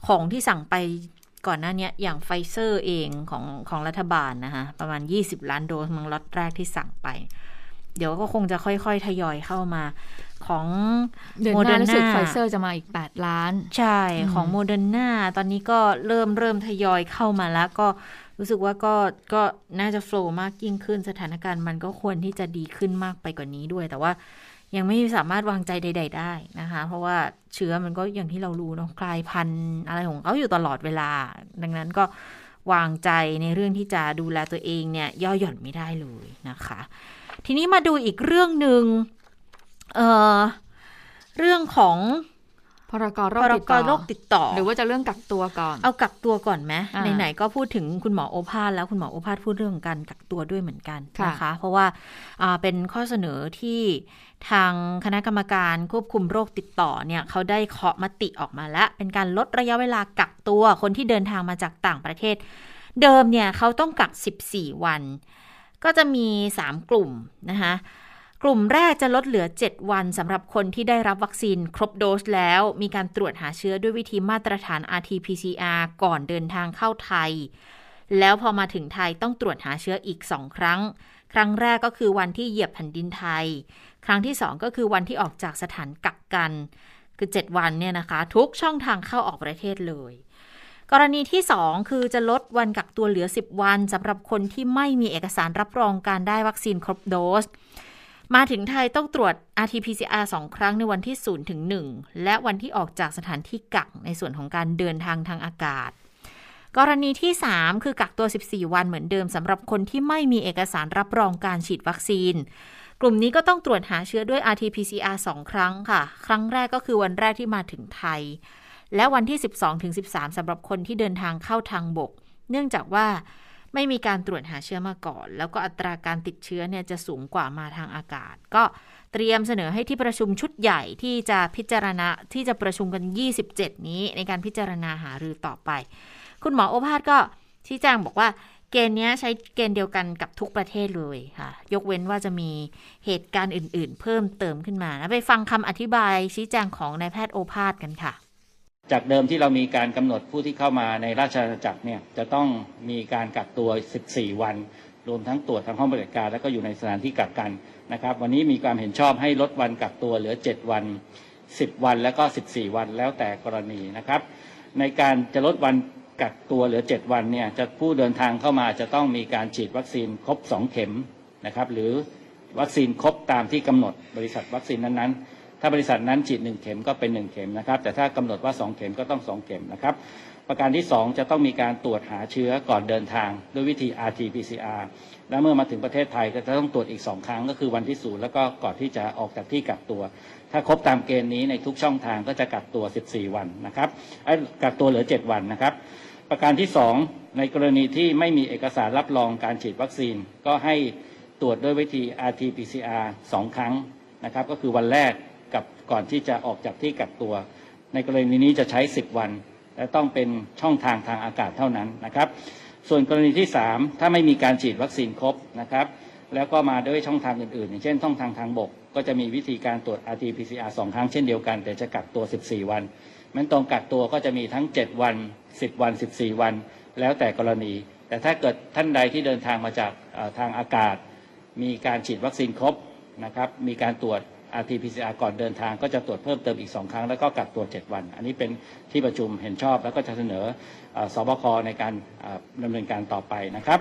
ของที่สั่งไป ก่อนหน้านี้อย่างไฟเซอร์เองของของรัฐบาลนะคะประมาณ 20 ล้านโดสมังล็อตแรกที่สั่งไป เดี๋ยวก็คงจะค่อยๆ ทยอยเข้ามาของโมเดอร์นาไฟเซอร์จะมาอีก 8 ล้าน ใช่ของโมเดอร์นาตอนนี้ก็เริ่มเริ่มทยอยเข้ามาแล้วก็รู้สึกว่าก็ก็น่าจะ flow มากยิ่งขึ้นสถานการณ์มันก็ควรที่จะดีขึ้นมากไปกว่านี้ด้วย แต่ว่า ยังไม่สามารถวางใจใด ๆ ได้นะคะ เพราะว่าเชื้อมันก็อย่างที่เรารู้เนาะกลายพันธุ์อะไรของเขาอยู่ตลอดเวลา ดังนั้นก็วางใจในเรื่องที่จะดูแลตัวเองเนี่ยย่อหย่อนไม่ได้เลยนะคะ ทีนี้มาดูอีกเรื่องหนึ่งเออเรื่องของ พรกโรคติดต่อโรคติดต่อ หรือว่าจะเรื่องกักตัวก่อน เอากักตัวก่อนไหมไหนๆก็พูดถึงคุณหมอโอภาสแล้วคุณหมอโอภาสพูดเรื่องการกักตัวด้วยเหมือนกันนะคะ เพราะว่าเป็นข้อเสนอที่ทางคณะกรรมการควบคุมโรคติดต่อเนี่ยเขาได้เคาะมติออกมาแล้ว เป็นการลดระยะเวลากักตัวคนที่เดินทางมาจากต่างประเทศ เดิมเนี่ยเขาต้องกัก 14 วัน ก็ก็จะมี 3 กลุ่มนะคะ กลุ่มแรกจะลดเหลือ 7 วันสำหรับคนที่ได้รับวัคซีนครบโดสแล้ว มีการตรวจหาเชื้อด้วยวิธีมาตรฐาน RT-PCR ก่อนเดินทางเข้าไทย แล้วพอมาถึงไทยต้องตรวจหาเชื้ออีก 2 ครั้ง ครั้งแรกก็คือวันที่เหยียบแผ่นดินไทย ครั้งที่ 2 ก็คือวันที่ออกจากสถานกักกัน คือ 7 วันเนี่ยนะคะ ทุกช่องทางเข้าออกประเทศเลย กรณีที่ 2 คือจะลดวันกักตัวเหลือ 10 วันสำหรับคนที่ไม่มีเอกสารรับรองการได้วัคซีนครบโดส มาถึงไทยต้องตรวจ RT-PCR 2 ครั้งในวันที่ 0 ถึง 1 และวันที่ออกจากสถานที่กักในส่วนของการเดินทางทางอากาศ กรณีที่ 3 คือกักตัว 14 วันเหมือนเดิมสำหรับคนที่ไม่มีเอกสารรับรองการฉีดวัคซีน กลุ่มนี้ก็ต้องตรวจหาเชื้อด้วย RT-PCR 2 ครั้งค่ะ ครั้งแรกก็คือวันแรกที่มาถึงไทย และวันที่ 12ถึง13สำหรับคนที่เดินทางเข้าทางบก เนื่องจากว่า ไม่มีการตรวจหาเชื้อมาก่อน แล้วก็อัตราการติดเชื้อเนี่ยจะสูงกว่ามาทางอากาศ ก็เตรียมเสนอให้ที่ประชุมชุดใหญ่ที่จะพิจารณาที่จะประชุมกัน 27 นี้ในการพิจารณาหารือต่อไป คุณหมอโอภาสก็ชี้แจงบอกว่าเกณฑ์นี้ใช้เกณฑ์เดียวกันกับทุกประเทศเลยค่ะ ยกเว้นว่าจะมีเหตุการณ์อื่น ๆ เพิ่มเติมขึ้นมานะไปฟังคำอธิบายชี้แจงของนายแพทย์โอภาสกันค่ะ จากเดิมที่เรามีการกำหนดผู้ที่เข้ามาในราชอาณาจักรเนี่ยจะต้องมีการกักตัว 14 วัน รวมทั้งตรวจทางห้องปฏิบริการ แล้วก็อยู่ในสถานที่กักกันนะครับ วันนี้มีความเห็นชอบให้ลดวันกักตัวเหลือ 7 วัน 10 วันแล้วก็ 14 วันแล้วแต่กรณีนะครับ ในการจะลดวันกักตัวเหลือ 7 วันเนี่ยจะผู้เดินทางเข้ามาจะต้องมีการฉีดวัคซีนครบ 2 เข็มนะครับ หรือวัคซีนครบตามที่กำหนดบริษัทวัคซีนนั้นๆ ถ้าบริษัทนั้นฉีด1เข็มก็เป็น 1 เข็มนะครับ แต่ถ้ากำหนดว่า 2 เข็มก็ต้อง 2 เข็มนะครับ ประการที่ 2 จะต้องมีการตรวจหาเชื้อก่อนเดินทาง ด้วยวิธี RT-PCR และเมื่อมาถึงประเทศไทยก็จะต้องตรวจอีก 2 ครั้ง ก็คือวันที่ศูนย์แล้วก็ก่อนที่จะออกจากที่กักตัว ถ้าครบตามเกณฑ์นี้ในทุกช่องทางก็จะกักตัว 14 วันนะครับเอ้กักตัวเหลือ 7 วันนะครับประการที่ 2 ในกรณีที่ไม่มีเอกสารรับรองการฉีดวัคซีน ก็ให้ตรวจด้วยวิธี RT-PCR 2 ครั้งนะครับ ก็คือวันแรก ก่อนที่จะออกจากที่กักตัว ในกรณีนี้จะใช้ 10 วัน และต้องเป็นช่องทางทางอากาศเท่านั้นนะครับ ส่วนกรณีที่ 3 ถ้าไม่มีการฉีดวัคซีนครบนะครับแล้วก็มาด้วยช่องทางอื่นๆ อย่างเช่นช่องทางทางบก ก็จะมีวิธีการตรวจ RT-PCR 2 ครั้งเช่นเดียวกัน แต่จะกักตัว 14 วันมันตรงกักตัวก็จะมีทั้ง 7 วัน 10 วัน 14 วัน แล้วแต่กรณี แต่ถ้าเกิดท่านใดที่เดินทางมาจากทางอากาศ มีการฉีดวัคซีนครบนะครับ มีการตรวจ RT-PCR ก่อนเดินทางก็จะตรวจเพิ่มเติมอีก 2 ครั้ง แล้วก็กักตัว 7 วัน อันนี้เป็นที่ประชุมเห็นชอบแล้วก็จะเสนออ่อสบคในการดำเนินการต่อไปนะครับ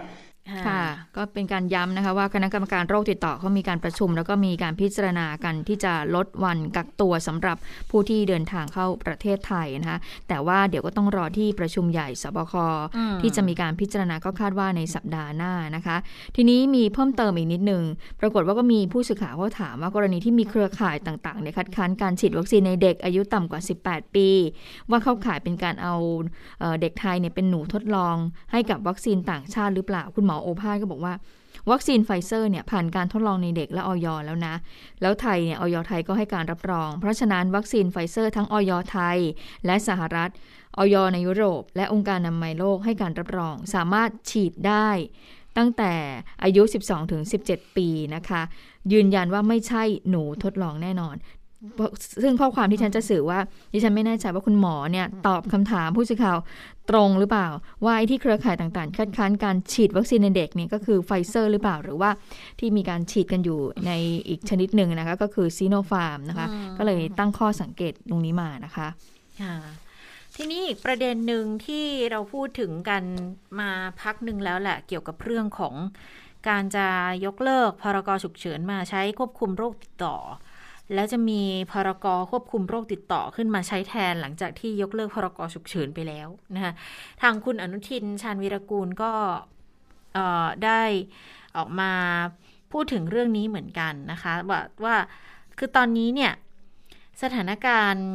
ค่ะ ก็เป็นการย้ำนะคะว่าคณะกรรมการโรคติดต่อเขามีการประชุม แล้วก็มีการพิจารณากันที่จะลดวันกักตัวสำหรับผู้ที่เดินทางเข้าประเทศไทยนะคะแต่ว่าเดี๋ยวก็ต้องรอที่ประชุมใหญ่สบคอืมที่จะมีการพิจารณาก็คาดว่าในสัปดาห์หน้านะคะ ทีนี้มีเพิ่มเติมอีกนิดนึงปรากฏว่าก็มีผู้สื่อข่าวเขาถามว่ากรณีที่มีเครือข่ายต่างๆเนี่ยคัดค้านการฉีดวัคซีนในเด็กอายุต่ำกว่า 18 ปี ว่าเข้าข่ายเป็นการเอาเอ่อเด็กไทยเนี่ยเป็นหนูทดลอง ให้กับวัคซีนต่างชาติหรือเปล่าคุณหมอโอภาสก็บอกว่า วัคซีนไฟเซอร์เนี่ยผ่านการทดลองในเด็กและอย. แล้วนะ แล้วไทยเนี่ยอย. ไทยก็ให้การรับรอง เพราะฉะนั้นวัคซีนไฟเซอร์ทั้งอย. ไทย และสหรัฐอย. ในยุโรป และองค์การอนามัยโลกให้การรับรอง สามารถฉีดได้ตั้งแต่อายุ 12-17 ปีนะคะ ยืนยันว่าไม่ใช่หนูทดลองแน่นอน ซึ่งข้อความที่ฉันจะสื่อว่าดิฉันไม่แน่ใจว่าคุณหมอเนี่ยตอบคำถามผู้สื่อข่าวตรงหรือเปล่า ว่าไอ้ที่เครือข่ายต่างๆคัดค้านการฉีดวัคซีนในเด็กเนี่ยก็คือไฟเซอร์หรือเปล่า หรือว่าที่มีการฉีดกันอยู่ในอีกชนิดหนึ่งนะคะก็คือซีโนฟาร์มนะคะก็เลยตั้งข้อสังเกตตรงนี้มานะคะค่ะทีนี้อีกประเด็นหนึ่งที่เราพูดถึงกันมาพักหนึ่งแล้วแหละเกี่ยวกับเรื่องของการจะยกเลิกพรกฉุกเฉินมาใช้ควบคุมโรคติดต่อ แล้วจะมีพรกควบคุมโรคติดต่อขึ้นมาใช้แทนหลังจากที่ยกเลิกพรกฉุกเฉินไปแล้วนะคะทางคุณอนุทินชาญวีรกูลก็ได้ออกมาพูดถึงเรื่องนี้เหมือนกันนะคะว่าว่าคือตอนนี้เนี่ยสถานการณ์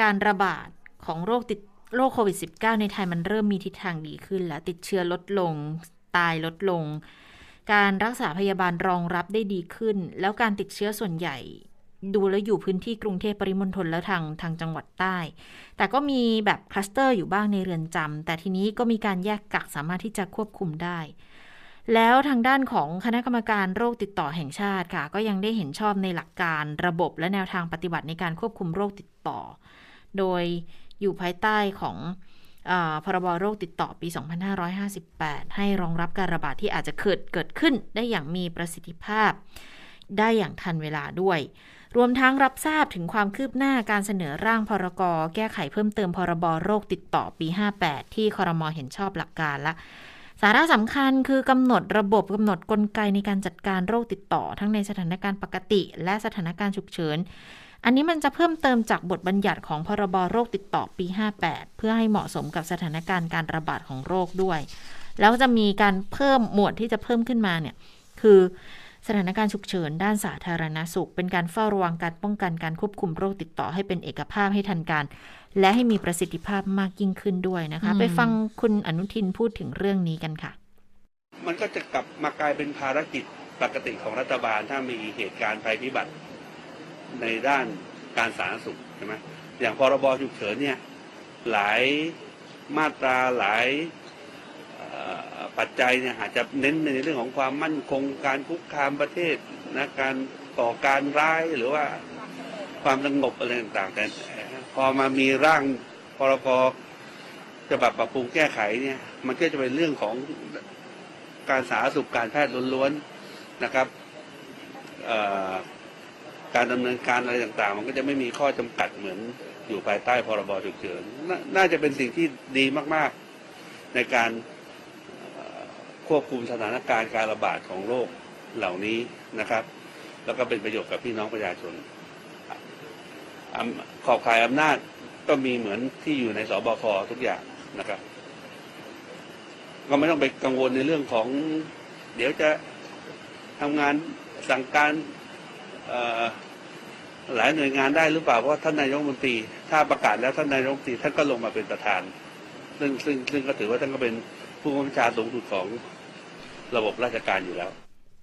การระบาดของโรคติดโรคโควิด -19 ในไทยมันเริ่มมีทิศทางดีขึ้น แล้วติดเชื้อลดลง ตายลดลง การรักษาพยาบาลรองรับได้ดีขึ้น แล้วการติดเชื้อส่วนใหญ่ ดูแล้วอยู่พื้นที่กรุงเทพปริมณฑลแล้วทางทางจังหวัดใต้ แต่ก็มีแบบคลัสเตอร์อยู่บ้างในเรือนจำแต่ทีนี้ก็มีการแยกกักสามารถที่จะควบคุมได้ แล้วทางด้านของคณะกรรมการโรคติดต่อแห่งชาติค่ะ ก็ยังได้เห็นชอบในหลักการระบบและแนวทางปฏิบัติในการควบคุมโรคติดต่อ โดยอยู่ภายใต้ของพรบโรคติดต่อปี 2558 ให้รองรับการระบาดที่อาจจะเกิดเกิดขึ้นได้อย่างมีประสิทธิภาพ ได้อย่างทันเวลาด้วย รวมทั้งรับทราบถึงความคืบหน้าการเสนอร่างพรกแก้ไขเพิ่มเติมพรบโรคติดต่อปี 58 ที่ครมเห็นชอบหลักการละสาระสำคัญคือกำหนดระบบกำหนดกลไกในการจัดการโรคติดต่อ ทั้งในสถานการณ์ปกติ และสถานการณ์ฉุกเฉิน อันนี้มันจะเพิ่มเติมจากบทบัญญัติของพรบโรคติดต่อปี 58 เพื่อให้เหมาะสมกับสถานการณ์การระบาดของโรคด้วย แล้วจะมีการเพิ่มหมวดที่จะเพิ่มขึ้นมาเนี่ยคือ สถานการณ์ฉุกเฉินด้านสาธารณสุข เป็นการเฝ้าระวังการป้องกันการควบคุมโรคติดต่อให้เป็นเอกภาพให้ทันการ และให้มีประสิทธิภาพมากยิ่งขึ้นด้วยนะคะอืมไปฟังคุณอนุทินพูดถึงเรื่องนี้กันค่ะ มันก็จะกลับมากลายเป็นภารกิจปกติของรัฐบาลถ้ามีเหตุการณ์ภัยพิบัติในด้านการสาธารณสุขใช่ไหมอย่างพรบฉุกเฉินเนี่ยหลายมาตราหลายเอ่อ ปัจจัยเนี่ยอาจจะเน้นในเรื่องของความมั่นคงการคุกคามประเทศนะการต่อการร้ายหรือว่าความสงบอะไรต่างๆแต่พอมามีร่างพรกฉบับปรับปรุงแก้ไขเนี่ย มันก็จะเป็นเรื่องของการสาธารณสุขการแพทย์ล้วนๆนะครับการดำเนินการอะไรต่างๆ มันก็จะไม่มีข้อจำกัดเหมือนอยู่ภายใต้พรบฉุกเฉินนน่าจะเป็นสิ่งที่ดีมากๆในการ ควบคุมสถานการณ์การระบาดของโรคเหล่านี้นะครับ แล้วก็เป็นประโยชน์กับพี่น้องประชาชนขอบข่ายอำนาจก็มีเหมือนที่อยู่ในสบคทุกอย่างนะครับ ก็ไม่ต้องไปกังวลในเรื่องของ เดี๋ยวจะทำงานสั่งการหลายหน่วยงานได้หรือเปล่าเพราะท่านนายกมนตรีถ้าประกาศแล้วท่านนายกมนตรีท่านก็ลงมาเป็นประธาน ซึ่งซึ่งซึ่งก็ถือว่าท่านก็เป็นผู้บัญชาสูงสุดของ ระบบราชการอยู่แล้ว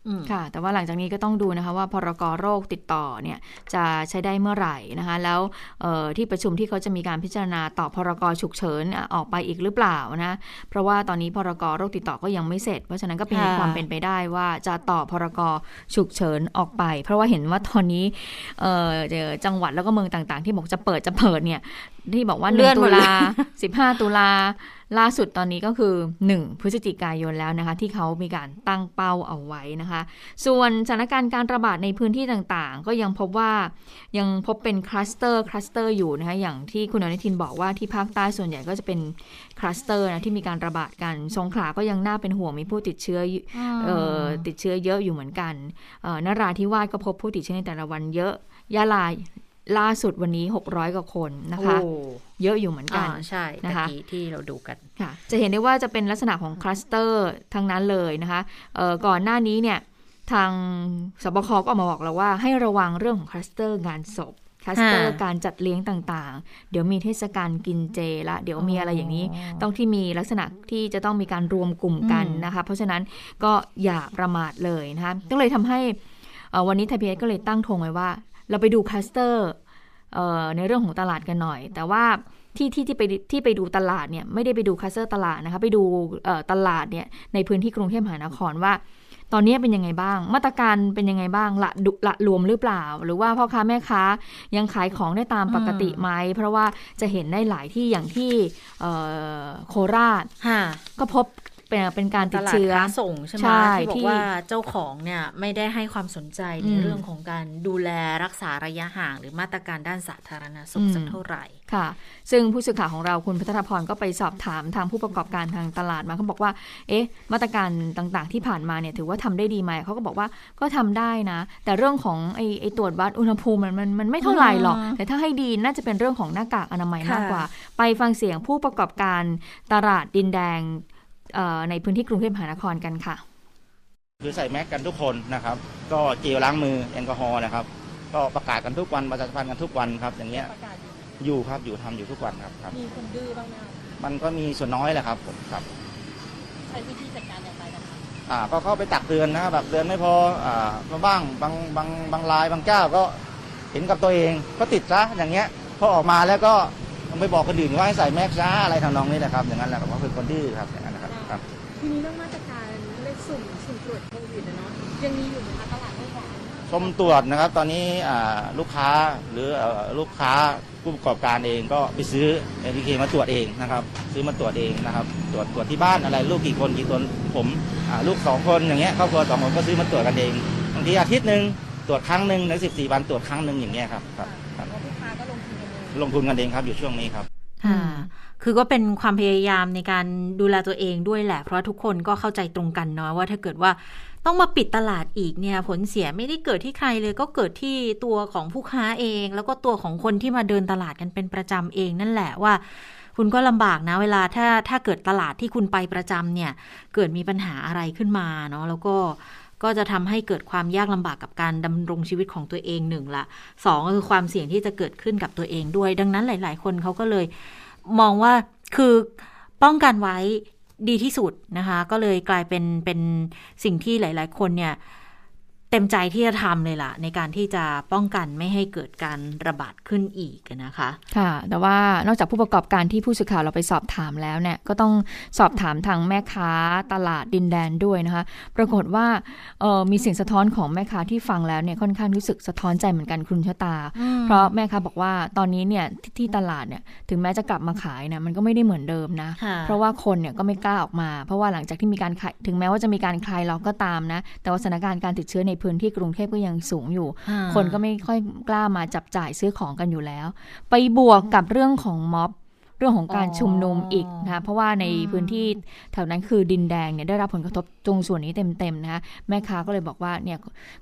อืมค่ะ แต่ว่าหลังจากนี้ก็ต้องดูนะคะว่าพรกโรคติดต่อเนี่ยจะใช้ได้เมื่อไหร่นะคะ แล้วเอ่อที่ประชุมที่เขาจะมีการพิจารณาต่อพรกฉุกเฉินอะออกไปอีกหรือเปล่านะเพราะว่าตอนนี้พรกโรคติดต่อก็ยังไม่เสร็จ เพราะฉะนั้นก็เป็นค่ะความเป็นไปได้ว่าจะต่อพรกฉุกเฉินออกไป เพราะว่าเห็นว่าตอนนี้เอ่อเอ่อจังหวัดแล้วก็เมืองต่างๆ ที่บอกจะเปิดจะเปิดเนี่ยที่บอกว่าหเลื่นึ่อนงหมตุดเลยลา15 ตุลา ล่าสุดตอนนี้ก็คือ 1 พฤศจิกายนแล้วนะคะ ที่เขามีการตั้งเป้าเอาไว้นะคะ ส่วนสถานการณ์การระบาดในพื้นที่ต่างๆ ก็ยังพบว่ายังพบเป็นคลัสเตอร์คลัสเตอร์อยู่นะคะอย่างที่คุณอนุทินบอกว่าที่ภาคใต้ส่วนใหญ่ก็จะเป็นคลัสเตอร์นะที่มีการระบาดกันสงขลาก็ยังน่าเป็นห่วงมีผู้ติดเชื้ออยู่เอ่อติดเชื้อเยอะอยู่เหมือนกันเอ่อนราธิวาสก็พบผู้ติดเชื้อในแต่ละวันเยอะยะลา ล่าสุดวันนี้ 600 กว่าคนนะคะโอ้เยอะอยู่เหมือนกันอ่าใช่นะคะตะกี้ที่เราดูกันค่ะจะเห็นได้ว่าจะเป็นลักษณะของคลัสเตอร์ทั้งนั้นเลยนะคะเอ่อก่อนหน้านี้เนี่ยทางศบค.ก็ออกมาบอกแล้วว่าให้ระวังเรื่องของคลัสเตอร์งานศพคลัสเตอร์ค่ะการจัดเลี้ยงต่างๆ เดี๋ยวมีเทศกาลกินเจละ เดี๋ยวมีอะไรอย่างนี้อ๋อต้องที่มีลักษณะที่จะต้องมีการรวมกลุ่มกันอืมนะคะ เพราะฉะนั้นก็อย่าประมาทเลยนะคะก็เลยทำให้เอ่อวันนี้ไทยพีบีเอสก็เลยตั้งธงไว้ว่า เราไปดูคลัสเตอร์เอ่อ ในเรื่องของตลาดกันหน่อย แต่ว่าที่ที่ที่ไปที่ไปดูตลาดเนี่ยไม่ได้ไปดูคลัสเตอร์ตลาดนะคะไปดูเอ่อตลาดเนี่ยในพื้นที่กรุงเทพมหานครว่า ตอนนี้เป็นยังไงบ้าง มาตรการเป็นยังไงบ้างละดุละรวมหรือเปล่า หรือว่าพ่อค้าแม่ค้ายังขายของได้ตามปกติไหมเพราะว่าจะเห็นได้หลายที่อย่างที่เอ่อโคราชค่ะก็พบ เป็นเป็นการตติดลาดเชื้อค้าส่งใช่ไหมใช่ที่บอที่กว่าเจ้าของเนี่ยไม่ได้ให้ความสนใจในอืมเรื่องของการดูแลรักษาระยะห่าง หรือมาตรการด้านสาธารณสุขอืมสักเท่าไหร่ค่ะ ซึ่งผู้สื่อข่าวของเราคุณพัทรพรก็ไปสอบถามทางผู้ประกอบการทางตลาดมาเขาบอกว่า เอ๊ะ มาตรการต่างๆ ที่ผ่านมาเนี่ยถือว่าทำได้ดีไหมเขาก็บอกว่าก็ทำได้นะ แต่เรื่องของไอ้ไอ้ตรวจวัดอุณหภูมิมันมันมันไม่เท่าไหร่หรอกอ่าแต่ถ้าให้ดีน่าจะเป็นเรื่องของหน้ากากอนามัยค่ะมากกว่า ไปฟังเสียงผู้ประกอบการตลาดดินแดงเอ่อ ในพื้นที่กรุงเทพมหานครกันค่ะ คือใส่แมสกันทุกคนนะครับ ก็เจลล้างมือแอลกอฮอล์นะครับ ก็ประกาศกันทุกวันประชาสัมพันธ์กันทุกวันครับ อย่างเงี้ยอยู่ครับอยู่ทำอยู่ทุกวันครับครับ มีคนดื้อบ้างไหมคะมันก็มีส่วนน้อยแหละครับผมครับใช้วิธีจัดการอย่างไรนะคะอ่าก็เข้าไปตักเตือนนะแบบเตือนไม่พออ่ามาบ้างบางบางบางรายบางเจ้าก็เห็นกับตัวเองก็ติดซะอย่างเงี้ยพอออกมาแล้วก็ไปบอกคนอื่นว่าให้ใส่แมสซะอะไรทำนองนี้แหละครับ อย่างนั้นแหละผมว่าเป็นคนดื้อครับอย่างนั้นนะครับครับ ทีนี้เรื่องมาตรการเลขสุ่มสุ่มตรวจโควิดอะเนาะยังมีอยู่ไหมคะตลาดไม่หวานชมตรวจนะครับ ตอนนี้อ่าลูกค้าหรือเอ่อลูกค้าผู้ประกอบการเองก็ไปซื้อ ATK มาตรวจเองนะครับ ซื้อมาตรวจเองนะครับ ตรวจตรวจที่บ้านอะไรลูกกี่คนกี่คนผมอ่าลูกสองคนอย่างเงี้ยครอบครัวสองคนก็ซื้อมาตรวจกันเองบางทีอาทิตย์หนึ่งตรวจครั้งหนึ่งในสิบสี่วันตรวจครั้งหนึ่งอย่างเงี้ยครับครับครับแล้วลูกค้าก็ลงทุนกันเอง ลงทุนกันเองครับอยู่ช่วงนี้ครับ ค่ะ คือก็เป็นความพยายามในการดูแลตัวเองด้วยแหละ เพราะทุกคนก็เข้าใจตรงกันเนาะว่าถ้าเกิดว่าต้องมาปิดตลาดอีกเนี่ย ผลเสียไม่ได้เกิดที่ใครเลย ก็เกิดที่ตัวของผู้ค้าเอง แล้วก็ตัวของคนที่มาเดินตลาดกันเป็นประจำเองนั่นแหละว่าคุณก็ลำบากนะเวลาถ้าถ้าเกิดตลาดที่คุณไปประจำเนี่ย เกิดมีปัญหาอะไรขึ้นมาเนาะแล้วก็ก็จะทำให้เกิดความยากลำบากกับการดำรงชีวิตของตัวเองหนึ่งละสองก็คือความเสี่ยงที่จะเกิดขึ้นกับตัวเองด้วย ดังนั้นหลาย ๆ คนเขาก็เลย มองว่าคือป้องกันไว้ดีที่สุดนะคะ ก็เลยกลายเป็นเป็นสิ่งที่หลาย ๆ คนเนี่ย เต็มใจที่จะทำเลยล่ะ ในการที่จะป้องกันไม่ให้เกิดการระบาดขึ้นอีกนะคะ ค่ะ แต่ว่านอกจากผู้ประกอบการที่ผู้สื่อข่าวเราไปสอบถามแล้วเนี่ยก็ต้องสอบถามทางแม่ค้าตลาดดินแดนด้วยนะคะ ปรากฏว่าเออมีเสียงสะท้อนของแม่ค้าที่ฟังแล้วเนี่ยค่อนข้างรู้สึกสะท้อนใจเหมือนกันคุณชะตา เพราะแม่ค้าบอกว่าตอนนี้เนี่ยที่ที่ตลาดเนี่ยถึงแม้จะกลับมาขายเนี่ยมันก็ไม่ได้เหมือนเดิมนะค่ะเพราะว่าคนเนี่ยก็ไม่กล้าออกมา เพราะว่าหลังจากที่มีการขายถึงแม้ว่าจะมีการคลายล็อกก็ตามนะ แต่ว่าสถานการณ์การติดเชื้อในพื้นที่กรุงเทพก็ยังสูงอยู่อ่าคนก็ไม่ค่อยกล้ามาจับจ่ายซื้อของกันอยู่แล้ว ไปบวกกับเรื่องของม็อบเรื่องของการชุมนุมอีกนะคะเพราะว่าในพื้นที่แถวนั้นคือดินแดงเนี่ยได้รับผลกระทบตรงส่วนนี้เต็มๆนะคะแม่ค้าก็เลยบอกว่าเนี่ย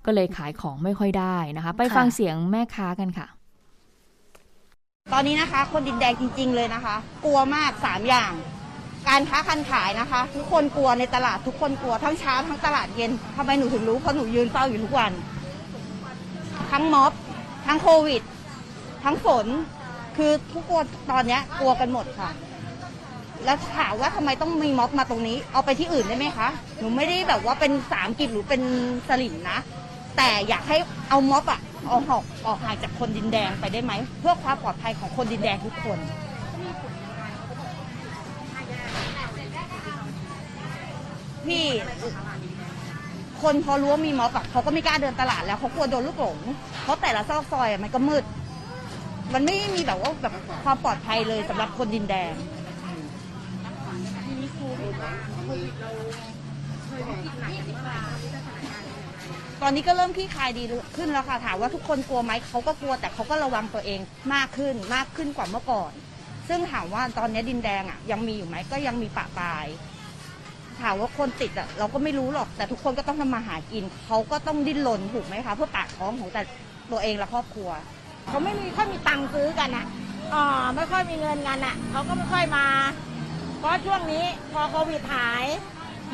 ก็เลยขายของไม่ค่อยได้นะคะ ไปฟังเสียงแม่ค้ากันค่ะ ตอนนี้นะคะ คนดินแดงจริง ๆ เลยนะคะ กลัวมากสามอย่าง การค้าคันขายนะคะ ทุกคนกลัวในตลาดทุกคนกลัวทั้งเช้าทั้งตลาดเย็นทำไมหนูถึงรู้เพราะหนูยืนเฝ้าอยู่ทุกวัน ทั้งม็อบทั้งโควิด ทั้งฝน คือทุกคนตอนเนี้ยกลัวกันหมดค่ะ แล้วถามว่าทำไมต้องมีม็อบมาตรงนี้ เอาไปที่อื่นได้ไหมคะหนูไม่ได้แบบว่าเป็นสามกิจหรือเป็นสลิมนะ แต่อยากให้เอาม็อบอะออกออกออกห่างจากคนดินแดงไปได้ไหมเพื่อความปลอดภัยของคนดินแดงทุกคน พี่คนพอรู้ว่ามีม็อบอะเขาก็ไม่กล้าเดินตลาดแล้วเขากลัวโดนลูกหลงเพราะแต่ละซอกซอยอะมันก็มืด มันไม่มีแบบว่าแบบความปลอดภัยเลยสำหรับคนดินแดง ตอนนี้ก็เริ่มคลี่คลายดีขึ้นแล้วค่ะถามว่าทุกคนกลัวไหมเขาก็กลัว แต่เขาก็ระวังตัวเองมากขึ้นมากขึ้นกว่าเมื่อก่อน ซึ่งถามว่าตอนนี้ดินแดงอะยังมีอยู่ไหมก็ยังมีปะปลาย ถามว่าคนติดอะเราก็ไม่รู้หรอกแต่ทุกคนก็ต้องทำมาหากินเขาก็ต้องดิ้นรนถูกไหมคะเพื่อปากท้องของแต่ตัวเองและครอบครัวเขาไม่มีค่อยมีตังค์ซื้อกันอะอ่าไม่ค่อยมีเงินกันอะเขาก็ไม่ค่อยมาเพราะช่วงนี้พอโควิดหาย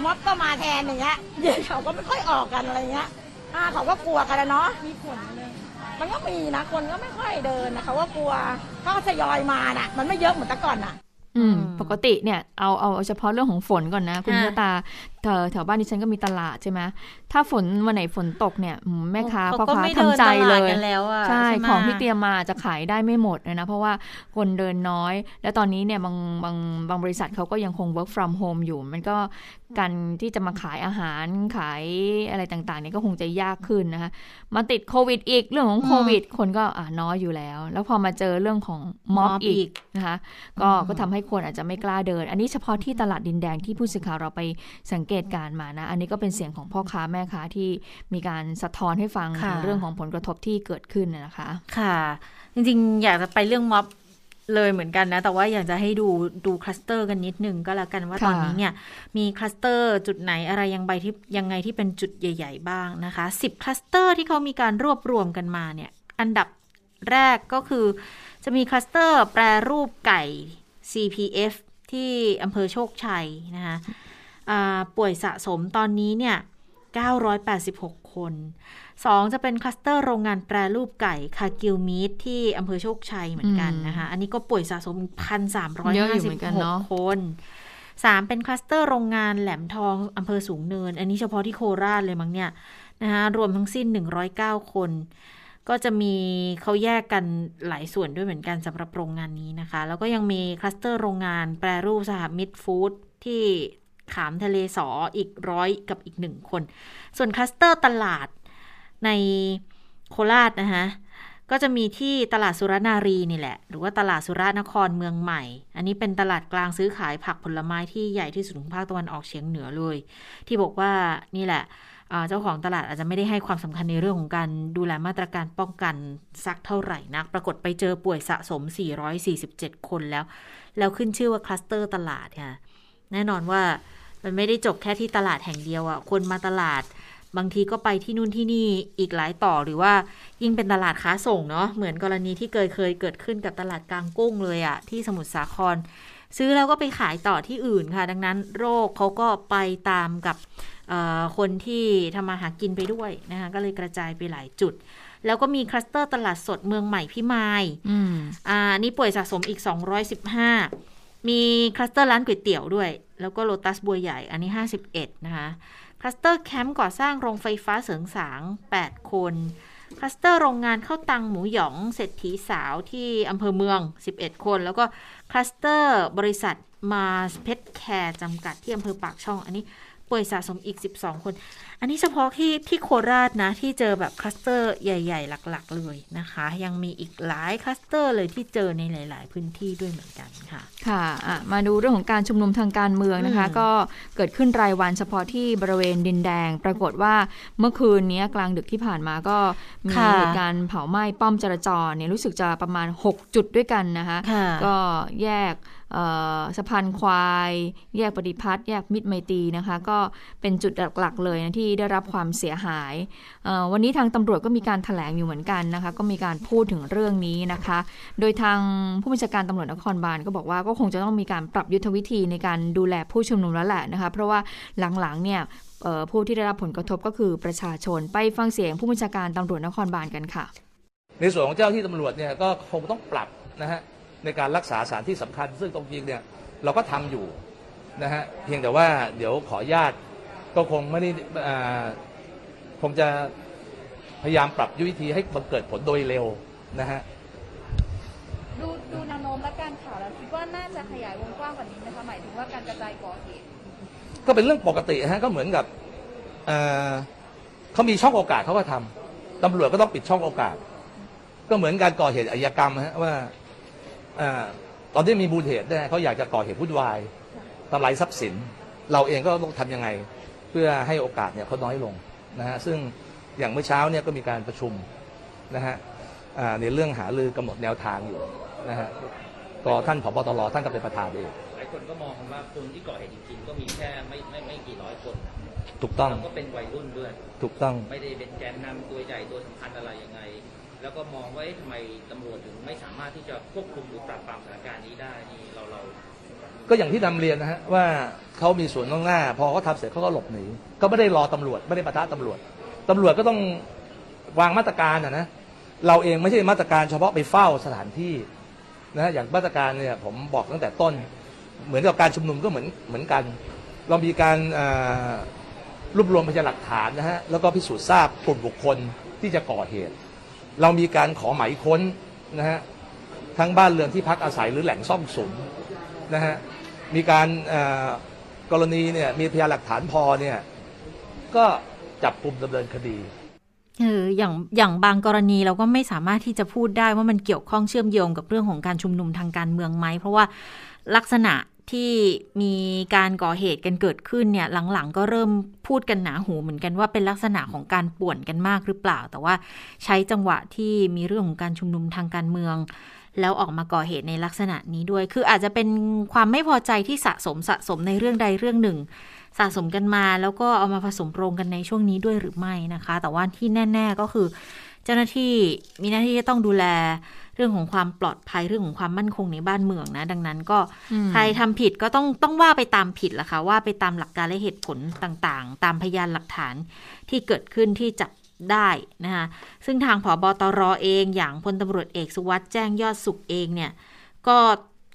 ม็อบก็มาแทนอย่างเงี้ยเดี๋ยวเขาก็ไม่ค่อยออกกันอะไรเงี้ยอ่าเขาก็กลัวกันนะเนาะมีผลมันก็มีนะคนก็ไม่ค่อยเดินนะเขาก็กลัวเขาทยอยมาน่ะ มันไม่เยอะเหมือนแต่ก่อนน่ะ ปกติเนี่ยเอาเอาเอาเฉพาะเรื่องของฝนก่อนนะ คุณค่ะชะตา แถวแถวบ้านดิฉันก็มีตลาดใช่ไหมถ้าฝนวันไหนฝนตกเนี่ยอืมแม่ค้าเขาพ่อก็ค้าไม่เดินทำใจตเลลาดยกันแล้วอะใช่ใช่ไหมของที่เตรียมมาจะขายได้ไม่หมดเลยนะเพราะว่าคนเดินน้อย แล้วตอนนี้เนี่ยบางบางบางบริษัทเขาก็ยังคง work from home อยู่ มันก็การที่จะมาขายอาหารขายอะไรต่างๆเนี่ยก็คงจะยากขึ้นนะคะมาติดโควิดอีกเรื่องของโควิด คนก็อ่าน้อยอยู่แล้ว แล้วพอมาเจอเรื่องของม็อบม็อบอีกอีกนะคะก็อืมก็ทำให้คนอาจจะไม่กล้าเดิน อันนี้เฉพาะที่ตลาดดินแดงที่ผู้สื่อข่าวเราไปสังเกตการณ์มานะ อันนี้ก็เป็นเสียงของพ่อค้าแม่ค้าที่มีการสะท้อนให้ฟังค่ะถึงเรื่องของผลกระทบที่เกิดขึ้นน่ะนะคะ ค่ะ จริงๆ อยากจะไปเรื่องม็อบเลยเหมือนกันนะ แต่ว่าอยากจะให้ดูดูคลัสเตอร์กันนิดนึงก็แล้วกันว่าค่ะตอนนี้เนี่ย มีคลัสเตอร์จุดไหนอะไรยังใบที่ยังไงที่เป็นจุดใหญ่ ๆ บ้างนะคะ10คลัสเตอร์ที่เขามีการรวบรวมกันมาเนี่ย อันดับแรกก็คือจะมีคลัสเตอร์แปรรูปไก่ CPF ที่อำเภอโชคชัยนะคะอ่า ป่วยสะสมตอนนี้เนี่ย 986 คน 2 จะเป็นคลัสเตอร์โรงงานแปรรูปไก่คากิลมีทที่อำเภอโชคชัยเหมือนกันนะคะ อันนี้ก็ป่วยสะสมเยอะอยู่เหมือนกันเนอะ1,356 คน3เป็นคลัสเตอร์โรงงานแหลมทองอำเภอสูงเนิน อันนี้เฉพาะที่โคราชเลยมั้งเนี่ยนะคะรวมทั้งสิ้น 109 คน ก็จะมีเขาแยกกันหลายส่วนด้วยเหมือนกันสำหรับโรงงานนี้นะคะ แล้วก็ยังมีคลัสเตอร์โรงงานแปรรูปสหมิตรฟู้ดที่ ขามทะเลสออีกร้อยกับอีกหนึ่งคน ส่วนคลัสเตอร์ตลาดในโคราชนะคะก็จะมีที่ตลาดสุรนารีนี่แหละ หรือว่าตลาดสุรานครเมืองใหม่ อันนี้เป็นตลาดกลางซื้อขายผักผลไม้ที่ใหญ่ที่สุดของภาคตะวันออกเฉียงเหนือเลย ที่บอกว่านี่แหละเจ้าของตลาดอาจจะไม่ได้ให้ความสำคัญในเรื่องของการดูแลมาตรการป้องกันสักเท่าไหร่นัก ปรากฏไปเจอป่วยสะสม 447 คนแล้ว แล้วขึ้นชื่อว่าคลัสเตอร์ตลาดค่ะ แน่นอนว่า มันไม่ได้จบแค่ที่ตลาดแห่งเดียวอะ่ะ คนมาตลาด บางทีก็ไปที่นู่นที่นี่อีกหลายต่อหรือว่ายิ่งเป็นตลาดค้าส่งเนาะเหมือนกรณีที่เคยเคยเกิดขึ้นกับตลาดกลางกุ้งเลยอะที่สมุทรสาคร ซื้อแล้วก็ไปขายต่อที่อื่นค่ะ ดังนั้นโรคเขาก็ไปตามกับคนที่ทำมาหากินไปด้วยนะคะก็เลยกระจายไปหลายจุด แล้วก็มีคลัสเตอร์ตลาดสดเมืองใหม่พิมายอ่านี่ป่วยสะสมอีก 215 มีคลัสเตอร์ร้านก๋วยเตี๋ยวด้วย แล้วก็โลตัสบัวใหญ่อันนี้ 51 นะคะคลัสเตอร์แคมป์ก่อสร้างโรงไฟฟ้าเสริงสาง 8 คนคลัสเตอร์โรงงานข้าวตังหมูหยองเศรษฐีสาวที่อำเภอเมือง 11 คน แล้วก็คลัสเตอร์บริษัทมาร์สเพ็ทแคร์จำกัดที่อำเภอปากช่องอันนี้ ป่วยสะสมอีก 12 คน อันนี้เฉพาะที่ที่โคราชนะ ที่เจอแบบคลัสเตอร์ใหญ่ ๆ หลัก ๆ เลยนะคะ ยังมีอีกหลายคลัสเตอร์เลยที่เจอในหลาย ๆ พื้นที่ด้วยเหมือนกันค่ะ ค่ะมาดูเรื่องของการชุมนุมทางการเมืองนะคะ ก็เกิดขึ้นรายวันเฉพาะที่บริเวณดินแดง ปรากฏว่าเมื่อคืนนี้กลางดึกที่ผ่านมาก็มีเหตุการณ์เผาไหม้ป้อมจราจรเนี่ยรู้สึกจะประมาณ 6 จุดด้วยกันนะคะ ก็แยก สะพานควาย แยกปฏิพัฒน์แยกมิตรไมตรีนะคะ ก็เป็นจุดหลักๆเลยนะที่ได้รับความเสียหาย วันนี้ทางตำรวจก็มีการถแถลงอยู่เหมือนกันนะคะ ก็มีการพูดถึงเรื่องนี้นะคะ โดยทางผู้บัญชาการตำรวจนครบาลก็บอกว่าก็คงจะต้องมีการปรับยุทธวิธีในการดูแลผู้ชุมนุมแล้วแหละนะคะ เพราะว่าหลังๆเนี่ยผู้ที่ได้รับผลกระทบก็คือประชาชนไปฟังเสียงผู้บัญชาการตำรวจนครบาลกันค่ะ ในส่วนของเจ้าที่ตำรวจเนี่ยก็คงต้องปรับนะฮะ ในการรักษาสถานที่สำคัญ ซึ่งตรงจริงเนี่ยเราก็ทำอยู่นะฮะเพียงแต่ว่าเดี๋ยวขอญาตก็คงไม่ได้คงจะพยายามปรับยุทธวิธีให้บังเกิดผลโดยเร็วนะฮะดูดูแนวโน้มและการข่าวแล้วคิดว่าน่าจะขยายวงกว้างกว่านี้ไหมคะหมายถึงว่าการกระจายก่อเหตุก็เป็นเรื่องปกติฮะก็เหมือนกับเขามีช่องโอกาสเขาก็ทำตำรวจก็ต้องปิดช่องโอกาส ก็เหมือนการก่อเหตุอายกรรมฮะว่า ตอนที่มีบูเหตุเนี่ยเขาอยากจะก่อเหตุวุ่นวายทำลายทรัพย์สิน เราเองก็ต้องทํำยังไง เพื่อให้โอกาสเนี่ยเขาน้อยลงนะฮะซึ่งอย่างเมื่อเช้าเนี่ยก็มีการประชุมนะฮะในเรื่องหาลือกำหนดแนวทางอยู่นะฮะก็ท่านผบตรท่านก็เป็นประธานเองหลายคนก็มองว่าคนที่ก่อเหตุจริงๆก็มีแค่ไม่ไม่ไม่กี่ร้อยคนถูกต้องก็เป็นวัยรุ่นด้วย ถูกต้องไม่ได้เป็นแกนนำตัวใหญ่ตัวสำคัญอะไรยังไง แล้วก็มองว่าทำไมตำรวจถึงไม่สามารถที่จะควบคุมหรือปราบปรามสถานการณ์นี้ได้นี่เราเราก็อย่างที่นำเรียนนะฮะว่าเขามีส่วนน้องหน้า พอเขาทำเสร็จเขาก็หลบหนีก็ไม่ได้รอตำรวจไม่ได้ประทะตำรวจตำรวจก็ต้องวางมาตรการนะนะเราเองไม่ใช่มาตรการเฉพาะไปเฝ้าสถานที่นะอย่างมาตรการเนี่ยผมบอกตั้งแต่ต้น เหมือนกับการชุมนุมก็เหมือนเหมือนกัน เรามีการรวบรวมพยานหลักฐานนะฮะแล้วก็พิสูจน์ทราบกลุ่มบุคคลที่จะก่อเหตุ เรามีการขอหมายค้นนะฮะทั้งบ้านเรือนที่พักอาศัยหรือแหล่งซ่อมสุมนะฮะมีการกรณีเนี่ยมีพยานหลักฐานพอเนี่ยก็จับกลุ่มดำเนินคดีเอออย่างอย่างบางกรณีเราก็ไม่สามารถที่จะพูดได้ว่ามันเกี่ยวข้องเชื่อมโยงกับเรื่องของการชุมนุมทางการเมืองไหม เพราะว่าลักษณะ ที่มีการก่อเหตุกันเกิดขึ้นเนี่ยหลังๆ ก็เริ่มพูดกันหนาหูเหมือนกันว่าเป็นลักษณะของการป่วนกันมากหรือเปล่า แต่ว่าใช้จังหวะที่มีเรื่องของการชุมนุมทางการเมือง แล้วออกมาก่อเหตุในลักษณะนี้ด้วย คืออาจจะเป็นความไม่พอใจที่สะสมสะสมในเรื่องใดเรื่องหนึ่ง สะสมกันมาแล้วก็เอามาผสมโรงกันในช่วงนี้ด้วยหรือไม่นะคะ แต่ว่าที่แน่ ๆก็คือ เจ้าหน้าที่มีหน้าที่จะต้องดูแล เรื่องของความปลอดภัยเรื่องของความมั่นคงในบ้านเมืองนะ ดังนั้นก็ใครทำผิดก็ต้องต้องว่าไปตามผิดละค่ะว่าไปตามหลักการและเหตุผลต่างๆ ตามพยานหลักฐานที่เกิดขึ้นที่จับได้นะคะซึ่งทางผอบอตรอเองอย่างพลตำรวจเอกสุวัสด์แจ้งยอดสุขเองเนี่ยก็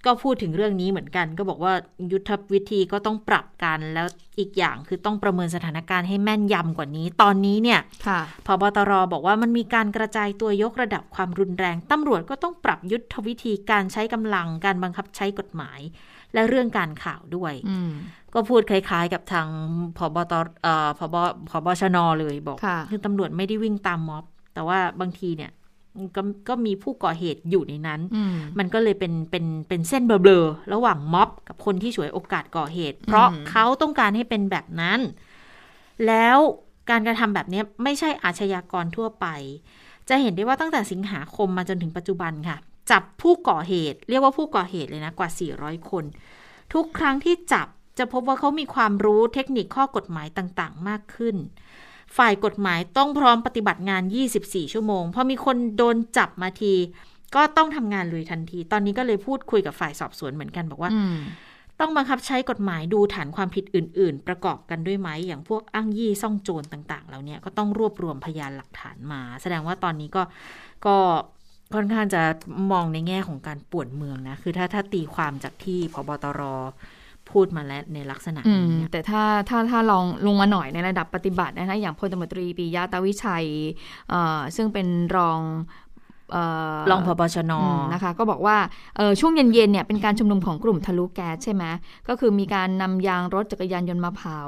ก็พูดถึงเรื่องนี้เหมือนกัน ก็บอกว่ายุทธวิธีก็ต้องปรับกัน แล้วอีกอย่างคือต้องประเมินสถานการณ์ให้แม่นยำกว่านี้ ตอนนี้เนี่ยพบตรบอกว่ามันมีการกระจายตัวยกระดับความรุนแรงตำรวจก็ต้องปรับยุทธวิธีการใช้กำลังการบังคับใช้กฎหมาย และเรื่องการข่าวด้วยก็พูดคล้ายๆกับทางพบตเอ่อพบพบชนเลยบอกค่ะคือตำรวจไม่ได้วิ่งตามม็อบ แต่ว่าบางทีเนี่ย ก็ก็มีผู้ก่อเหตุอยู่ในนั้นอืมมันก็เลยเป็นเป็นเป็นเส้นเบลอๆระหว่างม็อบกับคนที่ฉวยโอกาสก่อเหตุ เพราะอืมเขาต้องการให้เป็นแบบนั้น แล้วการกระทำแบบนี้ไม่ใช่อาชญากรทั่วไป จะเห็นได้ว่าตั้งแต่สิงหาคมมาจนถึงปัจจุบันค่ะ จับผู้ก่อเหตุ เรียกว่าผู้ก่อเหตุเลยนะกว่า 400 คน ทุกครั้งที่จับจะพบว่าเขามีความรู้เทคนิคข้อกฎหมายต่าง ๆ มากขึ้น ฝ่ายกฎหมายต้องพร้อมปฏิบัติงาน 24 ชั่วโมง พอมีคนโดนจับมาที ก็ต้องทำงานเลยทันที ตอนนี้ก็เลยพูดคุยกับฝ่ายสอบสวนเหมือนกันบอกว่าอืมต้องบังคับใช้กฎหมายดูฐานความผิดอื่น ๆ ประกอบกันด้วยไหม อย่างพวกอ้างยี่ซ่องโจรต่างๆแล้วเนี่ยก็ต้องรวบรวมพยานหลักฐานมา แสดงว่าตอนนี้ก็ก็ค่อนข้างจะมองในแง่ของการป่วนเมืองนะ คือถ้าถ้าตีความจากที่พบตร พูดมาแล้วในลักษณะอืนี้มเนี่ยแต่ถ้าถ้าถ้าลองลงมาหน่อยในระดับปฏิบัตินะคะอย่างพลตำรวจตรีปิยะตาวิชัยเอ่อซึ่งเป็นรองเรองพบชนอืมนะคะ ก็บอกว่าเอ่อช่วงเย็นๆเนี่ยเป็นการชุมนุมของกลุ่มทะลุแก๊สใช่ไหมก็คือมีการนำยางรถจักรยานยนต์มาเผา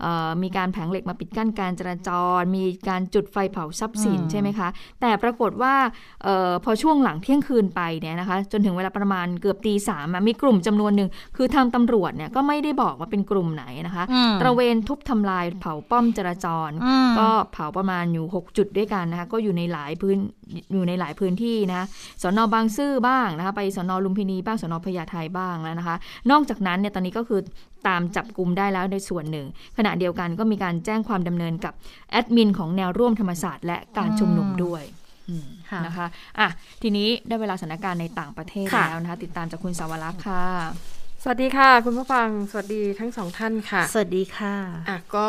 เอ่อมีการแผงเหล็กมาปิดกั้นการจราจร มีการจุดไฟเผาทรัพย์สินอืมใช่ไหมคะ แต่ปรากฏว่าเออพอช่วงหลังเที่ยงคืนไปเนี่ยนะคะ จนถึงเวลาประมาณเกือบตีสามอะมีกลุ่มจำนวนหนึ่งคือทางตำรวจเนี่ยก็ไม่ได้บอกว่าเป็นกลุ่มไหนนะคะอืมตระเวนทุบทำลายเผาป้อมจราจรอืมก็เผาประมาณอยู่ 6 จุดด้วยกันนะคะ ก็อยู่ในหลายพื้นอยู่ในหลายพื้นที่นะสอนอบางซื่อบ้างนะคะ ไปสอนอลุมพินีบ้างสอนอพญาไทบ้างแล้วนะคะ นอกจากนั้นเนี่ยตอนนี้ก็คือตามจับกลุ่มได้แล้วในส่วนหนึ่ง ขณะเดียวกันก็มีการแจ้งความดำเนินกับแอดมินของแนวร่วมธรรมศาสตร์และการชุมนุมด้วยอืมค่ะนะคะอะทีนี้ได้เวลาสถานการณ์ในต่างประเทศค่ะแล้วนะคะ ติดตามจากคุณสาวรักษ์ค่ะสวัสดีค่ะ คุณผู้ฟังสวัสดีทั้งสองท่านค่ะ สวัสดีค่ะอะก็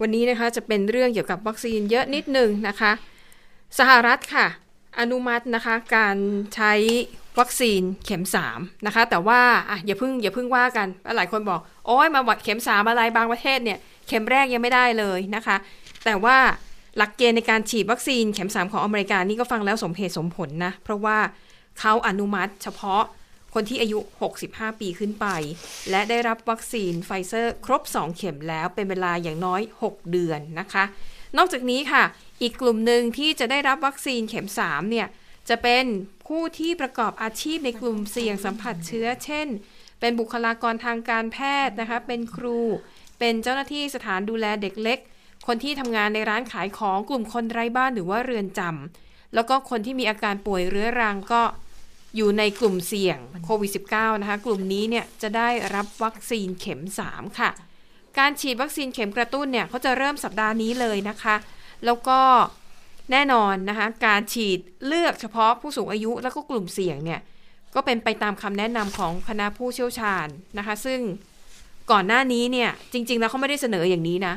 วันนี้นะคะจะเป็นเรื่องเกี่ยวกับวัคซีนเยอะนิดนึงนะคะ สหรัฐค่ะ อนุมัตินะคะการใช้วัคซีนเข็ม3นะคะ แต่ว่าอะอย่าเพิ่งอย่าเพิ่งว่ากัน หลายคนบอก โอ้ยมาวัดเข็ม3อะไรบางประเทศเนี่ยเข็มแรกยังไม่ได้เลยนะคะ แต่ว่าหลักเกณฑ์ในการฉีดวัคซีนเข็ม 3 ของอเมริกานี่ก็ฟังแล้วสมเหตุสมผลนะ เพราะว่าเขาอนุมัติเฉพาะคนที่อายุ 65 ปีขึ้นไป และได้รับวัคซีนไฟเซอร์ครบ 2 เข็มแล้วเป็นเวลาอย่างน้อย 6 เดือนนะคะ นอกจากนี้ค่ะ อีกกลุ่มหนึ่งที่จะได้รับวัคซีนเข็ม3เนี่ยจะเป็นผู้ที่ประกอบอาชีพในกลุ่มเสี่ยงสัมผัสเชื้อ เช่น เป็นบุคลากรทางการแพทย์นะคะ เป็นครู เป็นเจ้าหน้าที่สถานดูแลเด็กเล็ก คนที่ทำงานในร้านขายของกลุ่มคนไร้บ้านหรือว่าเรือนจำแล้วก็คนที่มีอาการป่วยเรื้อรังก็อยู่ในกลุ่มเสี่ยงโควิด -19 นะคะ กลุ่มนี้เนี่ยจะได้รับวัคซีนเข็ม 3 ค่ะ การฉีดวัคซีนเข็มกระตุ้นเนี่ยเขาจะเริ่มสัปดาห์นี้เลยนะคะ แล้วก็แน่นอนนะคะการฉีดเลือกเฉพาะผู้สูงอายุแล้วก็กลุ่มเสี่ยงเนี่ยก็เป็นไปตามคำแนะนำของคณะผู้เชี่ยวชาญนะคะ ซึ่งก่อนหน้านี้เนี่ยจริง ๆ แล้วเขาไม่ได้เสนออย่างนี้นะ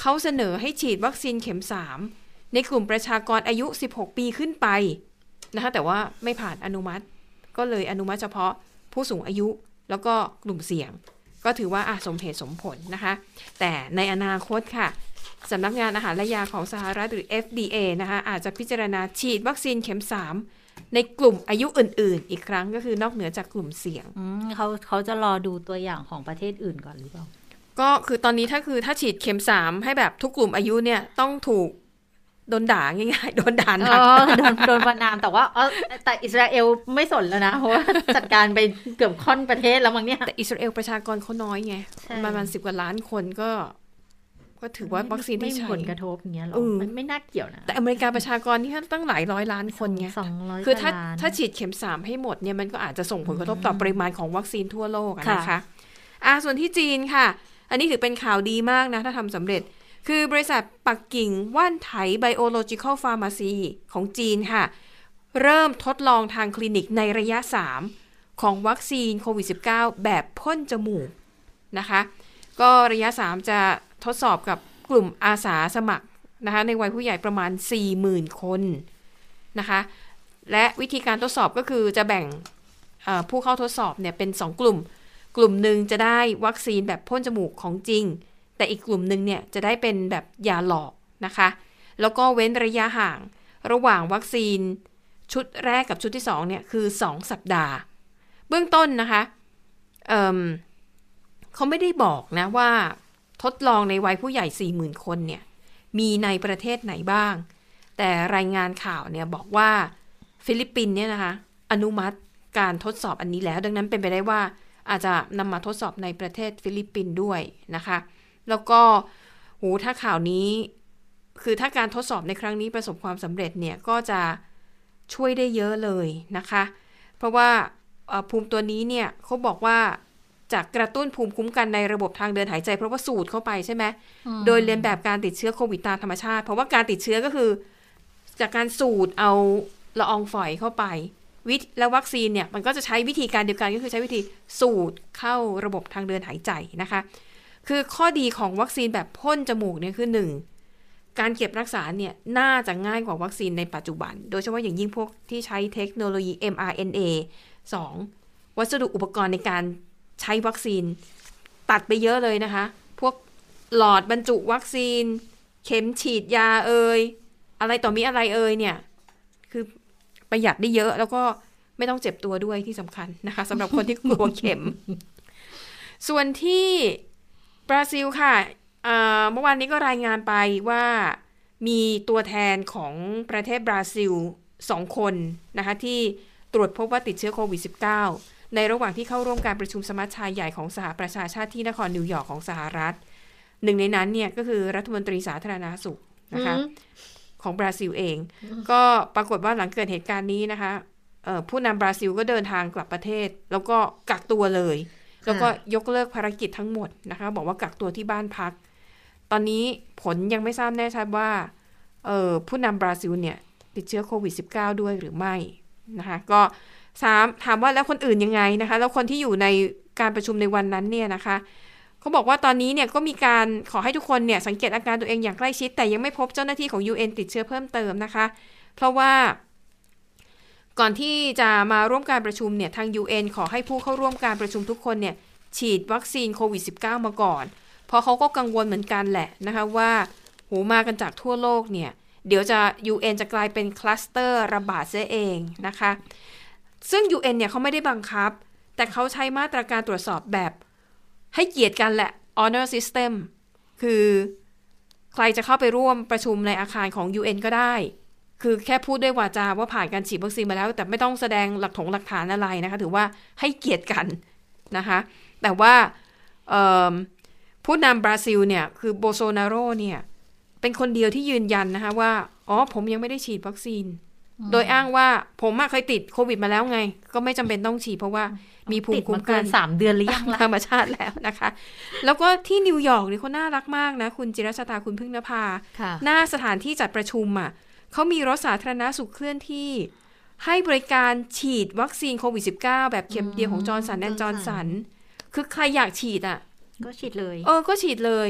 เขาเสนอให้ฉีดวัคซีนเข็ม 3 ในกลุ่มประชากรอายุ 16 ปีขึ้นไปนะคะแต่ว่าไม่ผ่านอนุมัติ ก็เลยอนุมัติเฉพาะผู้สูงอายุแล้วก็กลุ่มเสี่ยง ก็ถือว่าอะสมเหตุสมผลนะคะ แต่ในอนาคตค่ะ สำนักงานอาหารและยาของสหรัฐหรือ FDA นะคะอาจจะพิจารณาฉีดวัคซีนเข็ม 3 ในกลุ่มอายุอื่น ๆ อีกครั้งก็คือนอกเหนือจากกลุ่มเสี่ยงอืมเขาเขาจะรอดูตัวอย่างของประเทศอื่นก่อนหรือเปล่า ก็คือตอนนี้ถ้าคือถ้าฉีดเข็ม 3 ให้แบบทุกกลุ่มอายุเนี่ยต้องถูกโดนด่าง่ายๆ โดนด่าหนักเออโดนโดนประนามแต่ว่าเออแต่อิสราเอลไม่สนแล้วนะ เพราะว่าจัดการไปเกือบค่อนประเทศแล้วมั้งเนี่ย แต่อิสราเอลประชากรเขาน้อยไงใช่ประมาณสิบกว่าล้านคนก็ ก็ถือว่าวัคซีนที่ไม่มีใช้ผลกระทบอย่างเงี้ยหรอเออมันไม่น่าเกี่ยวนะ แต่อเมริกาประชากรที่ตั้งหลายร้อยล้านคนไงสองร้อยคือถ้าล้นถ้าฉีดเข็มสามให้หมดเนี่ยมันก็อาจจะส่งผลกระทบต่อปริมาณของวัคซีนทั่วโลกอะค่ะนะคะอะส่วนที่จีนค่ะ อันนี้ถือเป็นข่าวดีมากนะ ถ้าทำสำเร็จ คือบริษัทปักกิ่งว่านไถไบโอโลจิคอลฟาร์มาซีของจีนค่ะ เริ่มทดลองทางคลินิกในระยะ 3 ของวัคซีนโควิด -19 แบบพ่นจมูกนะคะ ก็ระยะ 3 จะ ทดสอบกับกลุ่มอาสาสมัครนะคะในวัยผู้ใหญ่ประมาณ 40,000 คนนะคะและวิธีการทดสอบก็คือจะแบ่งผู้เข้าทดสอบเนี่ยเป็น 2 กลุ่ม กลุ่มหนึ่งจะได้วัคซีนแบบพ่นจมูกของจริง แต่อีกกลุ่มหนึ่งเนี่ยจะได้เป็นแบบยาหลอกนะคะ แล้วก็เว้นระยะห่างระหว่างวัคซีนชุดแรกกับชุดที่2เนี่ยคือ 2 สัปดาห์ เบื้องต้นนะคะเเขาไม่ได้บอกนะว่า ดลองในวัยผู้ใหญ่ 40,000 คนเนี่ยมีในประเทศไหนบ้าง แต่รายงานข่าวเนี่ยบอกว่าฟิลิปปินเนี่ยนะคะ อนุมัติการทดสอบอันนี้แล้ว ดังนั้นเป็นไปได้ว่าอาจจะนำมาทดสอบในประเทศฟิลิปปินด้วยนะคะ แล้วก็หูถ้าข่าวนี้ คือถ้าการทดสอบในครั้งนี้ประสบความสำเร็จเนี่ยก็จะช่วยได้เยอะเลยนะคะ เพราะว่าภูมิตัวนี้เนี่ยเขาบอกว่า จะกระตุ้นภูมิคุ้มกันในระบบทางเดินหายใจเพราะว่าสูดเข้าไปใช่ไหมอืมโดยเลียนแบบการติดเชื้อโควิดตามธรรมชาติ เพราะว่าการติดเชื้อก็คือ จากการสูดเอาละอองฝอยเข้าไป วิธแล้ววัคซีนเนี่ยมันก็จะใช้วิธีการเดียวกันก็คือใช้วิธีสูดเข้าระบบทางเดินหายใจนะคะ คือข้อดีของวัคซีนแบบพ่นจมูกเนี่ยคือหนึ่งการเก็บรักษาเนี่ยน่าจะง่ายกว่าวัคซีนในปัจจุบัน โดยเฉพาะอย่างยิ่งพวกที่ใช้เทคโนโลยี mRNA 2 วัสดุอุปกรณ์ในการ ใช้วัคซีน ตัดไปเยอะเลยนะคะ พวกหลอดบรรจุวัคซีน เข็มฉีดยาเอ่ยอะไรต่อมีอะไรเอ่ยเนี่ย คือประหยัดได้เยอะแล้วก็ไม่ต้องเจ็บตัวด้วยที่สำคัญนะคะสำหรับคนที่กลัวเข็ม ส่วนที่บราซิลค่ะเอ่อเมื่อวานนี้ก็รายงานไปว่ามีตัวแทนของประเทศบราซิลสองคนนะคะที่ตรวจพบว่าติดเชื้อโควิด -19 ในระหว่างที่เข้าร่วมการประชุมสมัชชาใหญ่ของสหประชาชาติที่นครนิวยอร์กของสหรัฐ หนึ่งในนั้นเนี่ยก็คือรัฐมนตรีสาธารณาสุขนะคะอืมของบราซิลเอง ก็ปรากฏว่าหลังเกิดเหตุการณ์นี้นะคะเอ่อผู้นำบราซิลก็เดินทางกลับประเทศ แล้วก็กักตัวเลย แล้วก็ยกเลิกภารกิจทั้งหมดนะคะ บอกว่ากักตัวที่บ้านพัก ตอนนี้ผลยังไม่ทราบแน่ชัดว่าเอ่อผู้นำบราซิลเนี่ยติดเชื้อโควิด -19 ด้วยหรือไม่นะคะ ก็ ถามถามว่าแล้วคนอื่นยังไงนะคะ แล้วคนที่อยู่ในการประชุมในวันนั้นเนี่ยนะคะเขาบอกว่าตอนนี้เนี่ยก็มีการขอให้ทุกคนเนี่ยสังเกตอาการตัวเองอย่างใกล้ชิด แต่ยังไม่พบเจ้าหน้าที่ของ UN ติดเชื้อเพิ่มเติมนะคะ เพราะว่าก่อนที่จะมาร่วมการประชุมเนี่ยทาง UN ขอให้ผู้เข้าร่วมการประชุมทุกคนเนี่ยฉีดวัคซีนโควิด -19 มาก่อน เพราะเขาก็กังวลเหมือนกันแหละนะคะว่าโหมากันจากทั่วโลกเนี่ย เดี๋ยวจะ UN จะกลายเป็นคลัสเตอร์ระบาดเสียเองนะคะ ซึ่ง UN เนี่ยเขาไม่ได้บังคับ แต่เขาใช้มาตรการตรวจสอบแบบ ให้เกียรติกันแหละ honor system คือใครจะเข้าไปร่วมประชุมในอาคารของ UN ก็ได้ คือแค่พูดด้วยวาจาว่าผ่านการฉีดวัคซีนมาแล้ว แต่ไม่ต้องแสดงหลักถงหลักฐานอะไรนะคะ ถือว่าให้เกียรติกันนะคะ แต่ว่าผู้นำบราซิลเนี่ย คือโบโซนาโรเนี่ย เป็นคนเดียวที่ยืนยันนะคะว่า อ๋อ ผมยังไม่ได้ฉีดวัคซีน โดยอ้างว่าผมอะเคยติดโควิดมาแล้วไง ก็ไม่จำเป็นต้องฉีดเพราะว่ามีภูติมิดคุ้มามกัเกินนสามเดือนหรือยังล่ะธรรมชาติแล้วนะคะ แล้วก็ที่นิวยอร์กเนี่ยเขาน่ารักมากนะ คุณจิรชตาคุณพึ่งนภาค่ะหน้าสถานที่จัดประชุมอะเขามีรถสาธารณสุขเคลื่อนที่ ให้บริการฉีดวัคซีนโควิด -19 แบบเข็มเดียวของ Johnson and Johnson คือใครอยากฉีดอะ ก็ฉีดเลย เออ ก็ฉีดเลย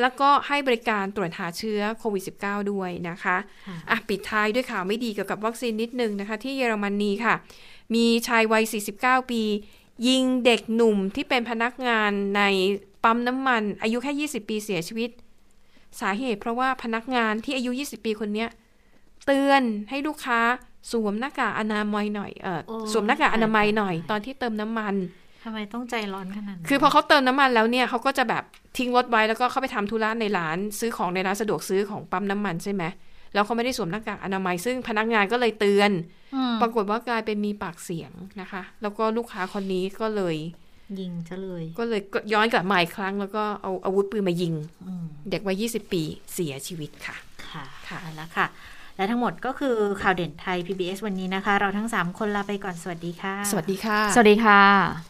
แล้วก็ให้บริการตรวจหาเชื้อโควิด -19 ด้วยนะคะค่ะอะปิดท้ายด้วยข่าวไม่ดีเกี่ยวกับวัคซีนนิดนึงนะคะ ที่เยอรมนีค่ะ มีชายวัย 49 ปี ยิงเด็กหนุ่มที่เป็นพนักงานในปั๊มน้ำมัน อายุแค่ 20 ปีเสียชีวิต สาเหตุเพราะว่าพนักงานที่อายุ 20 ปีคนเนี้ยเตือนให้ลูกค้าสวมหน้ากากอนามัยหน่อยเออโอ้สวมหน้ากากอนามัยหน่อยตายตอนที่เติมน้ำมัน ทำไมต้องใจร้อนขนาดนั้นคือพอเขาเติมน้ำมันแล้วเนี่ยเขาก็จะแบบทิ้งรถไว้แล้วก็เข้าไปทำธุระในร้านซื้อของในร้านสะดวกซื้อของปั๊มน้ำมันใช่ไหมแล้วเขาไม่ได้สวมหน้ากากอนามัยซึ่งพนักงานก็เลยเตือนอืมปรากฏว่ากลายเป็นมีปากเสียงนะคะ แล้วก็ลูกค้าคนนี้ก็เลย ยิงซะเลย ก็เลยย้อนกลับมาอีกครั้ง แล้วก็เอาอาวุธปืนมายิงอืมเด็กวัย20 ปีเสียชีวิตค่ะ ค่ะ ค่ะเอาละค่ะ และทั้งหมดก็คือข่าวเด่นไทย PBS วันนี้นะคะ เราทั้ง 3 คนลาไปก่อนสวัสดีค่ะ สวัสดีค่ะ สวัสดีค่ะ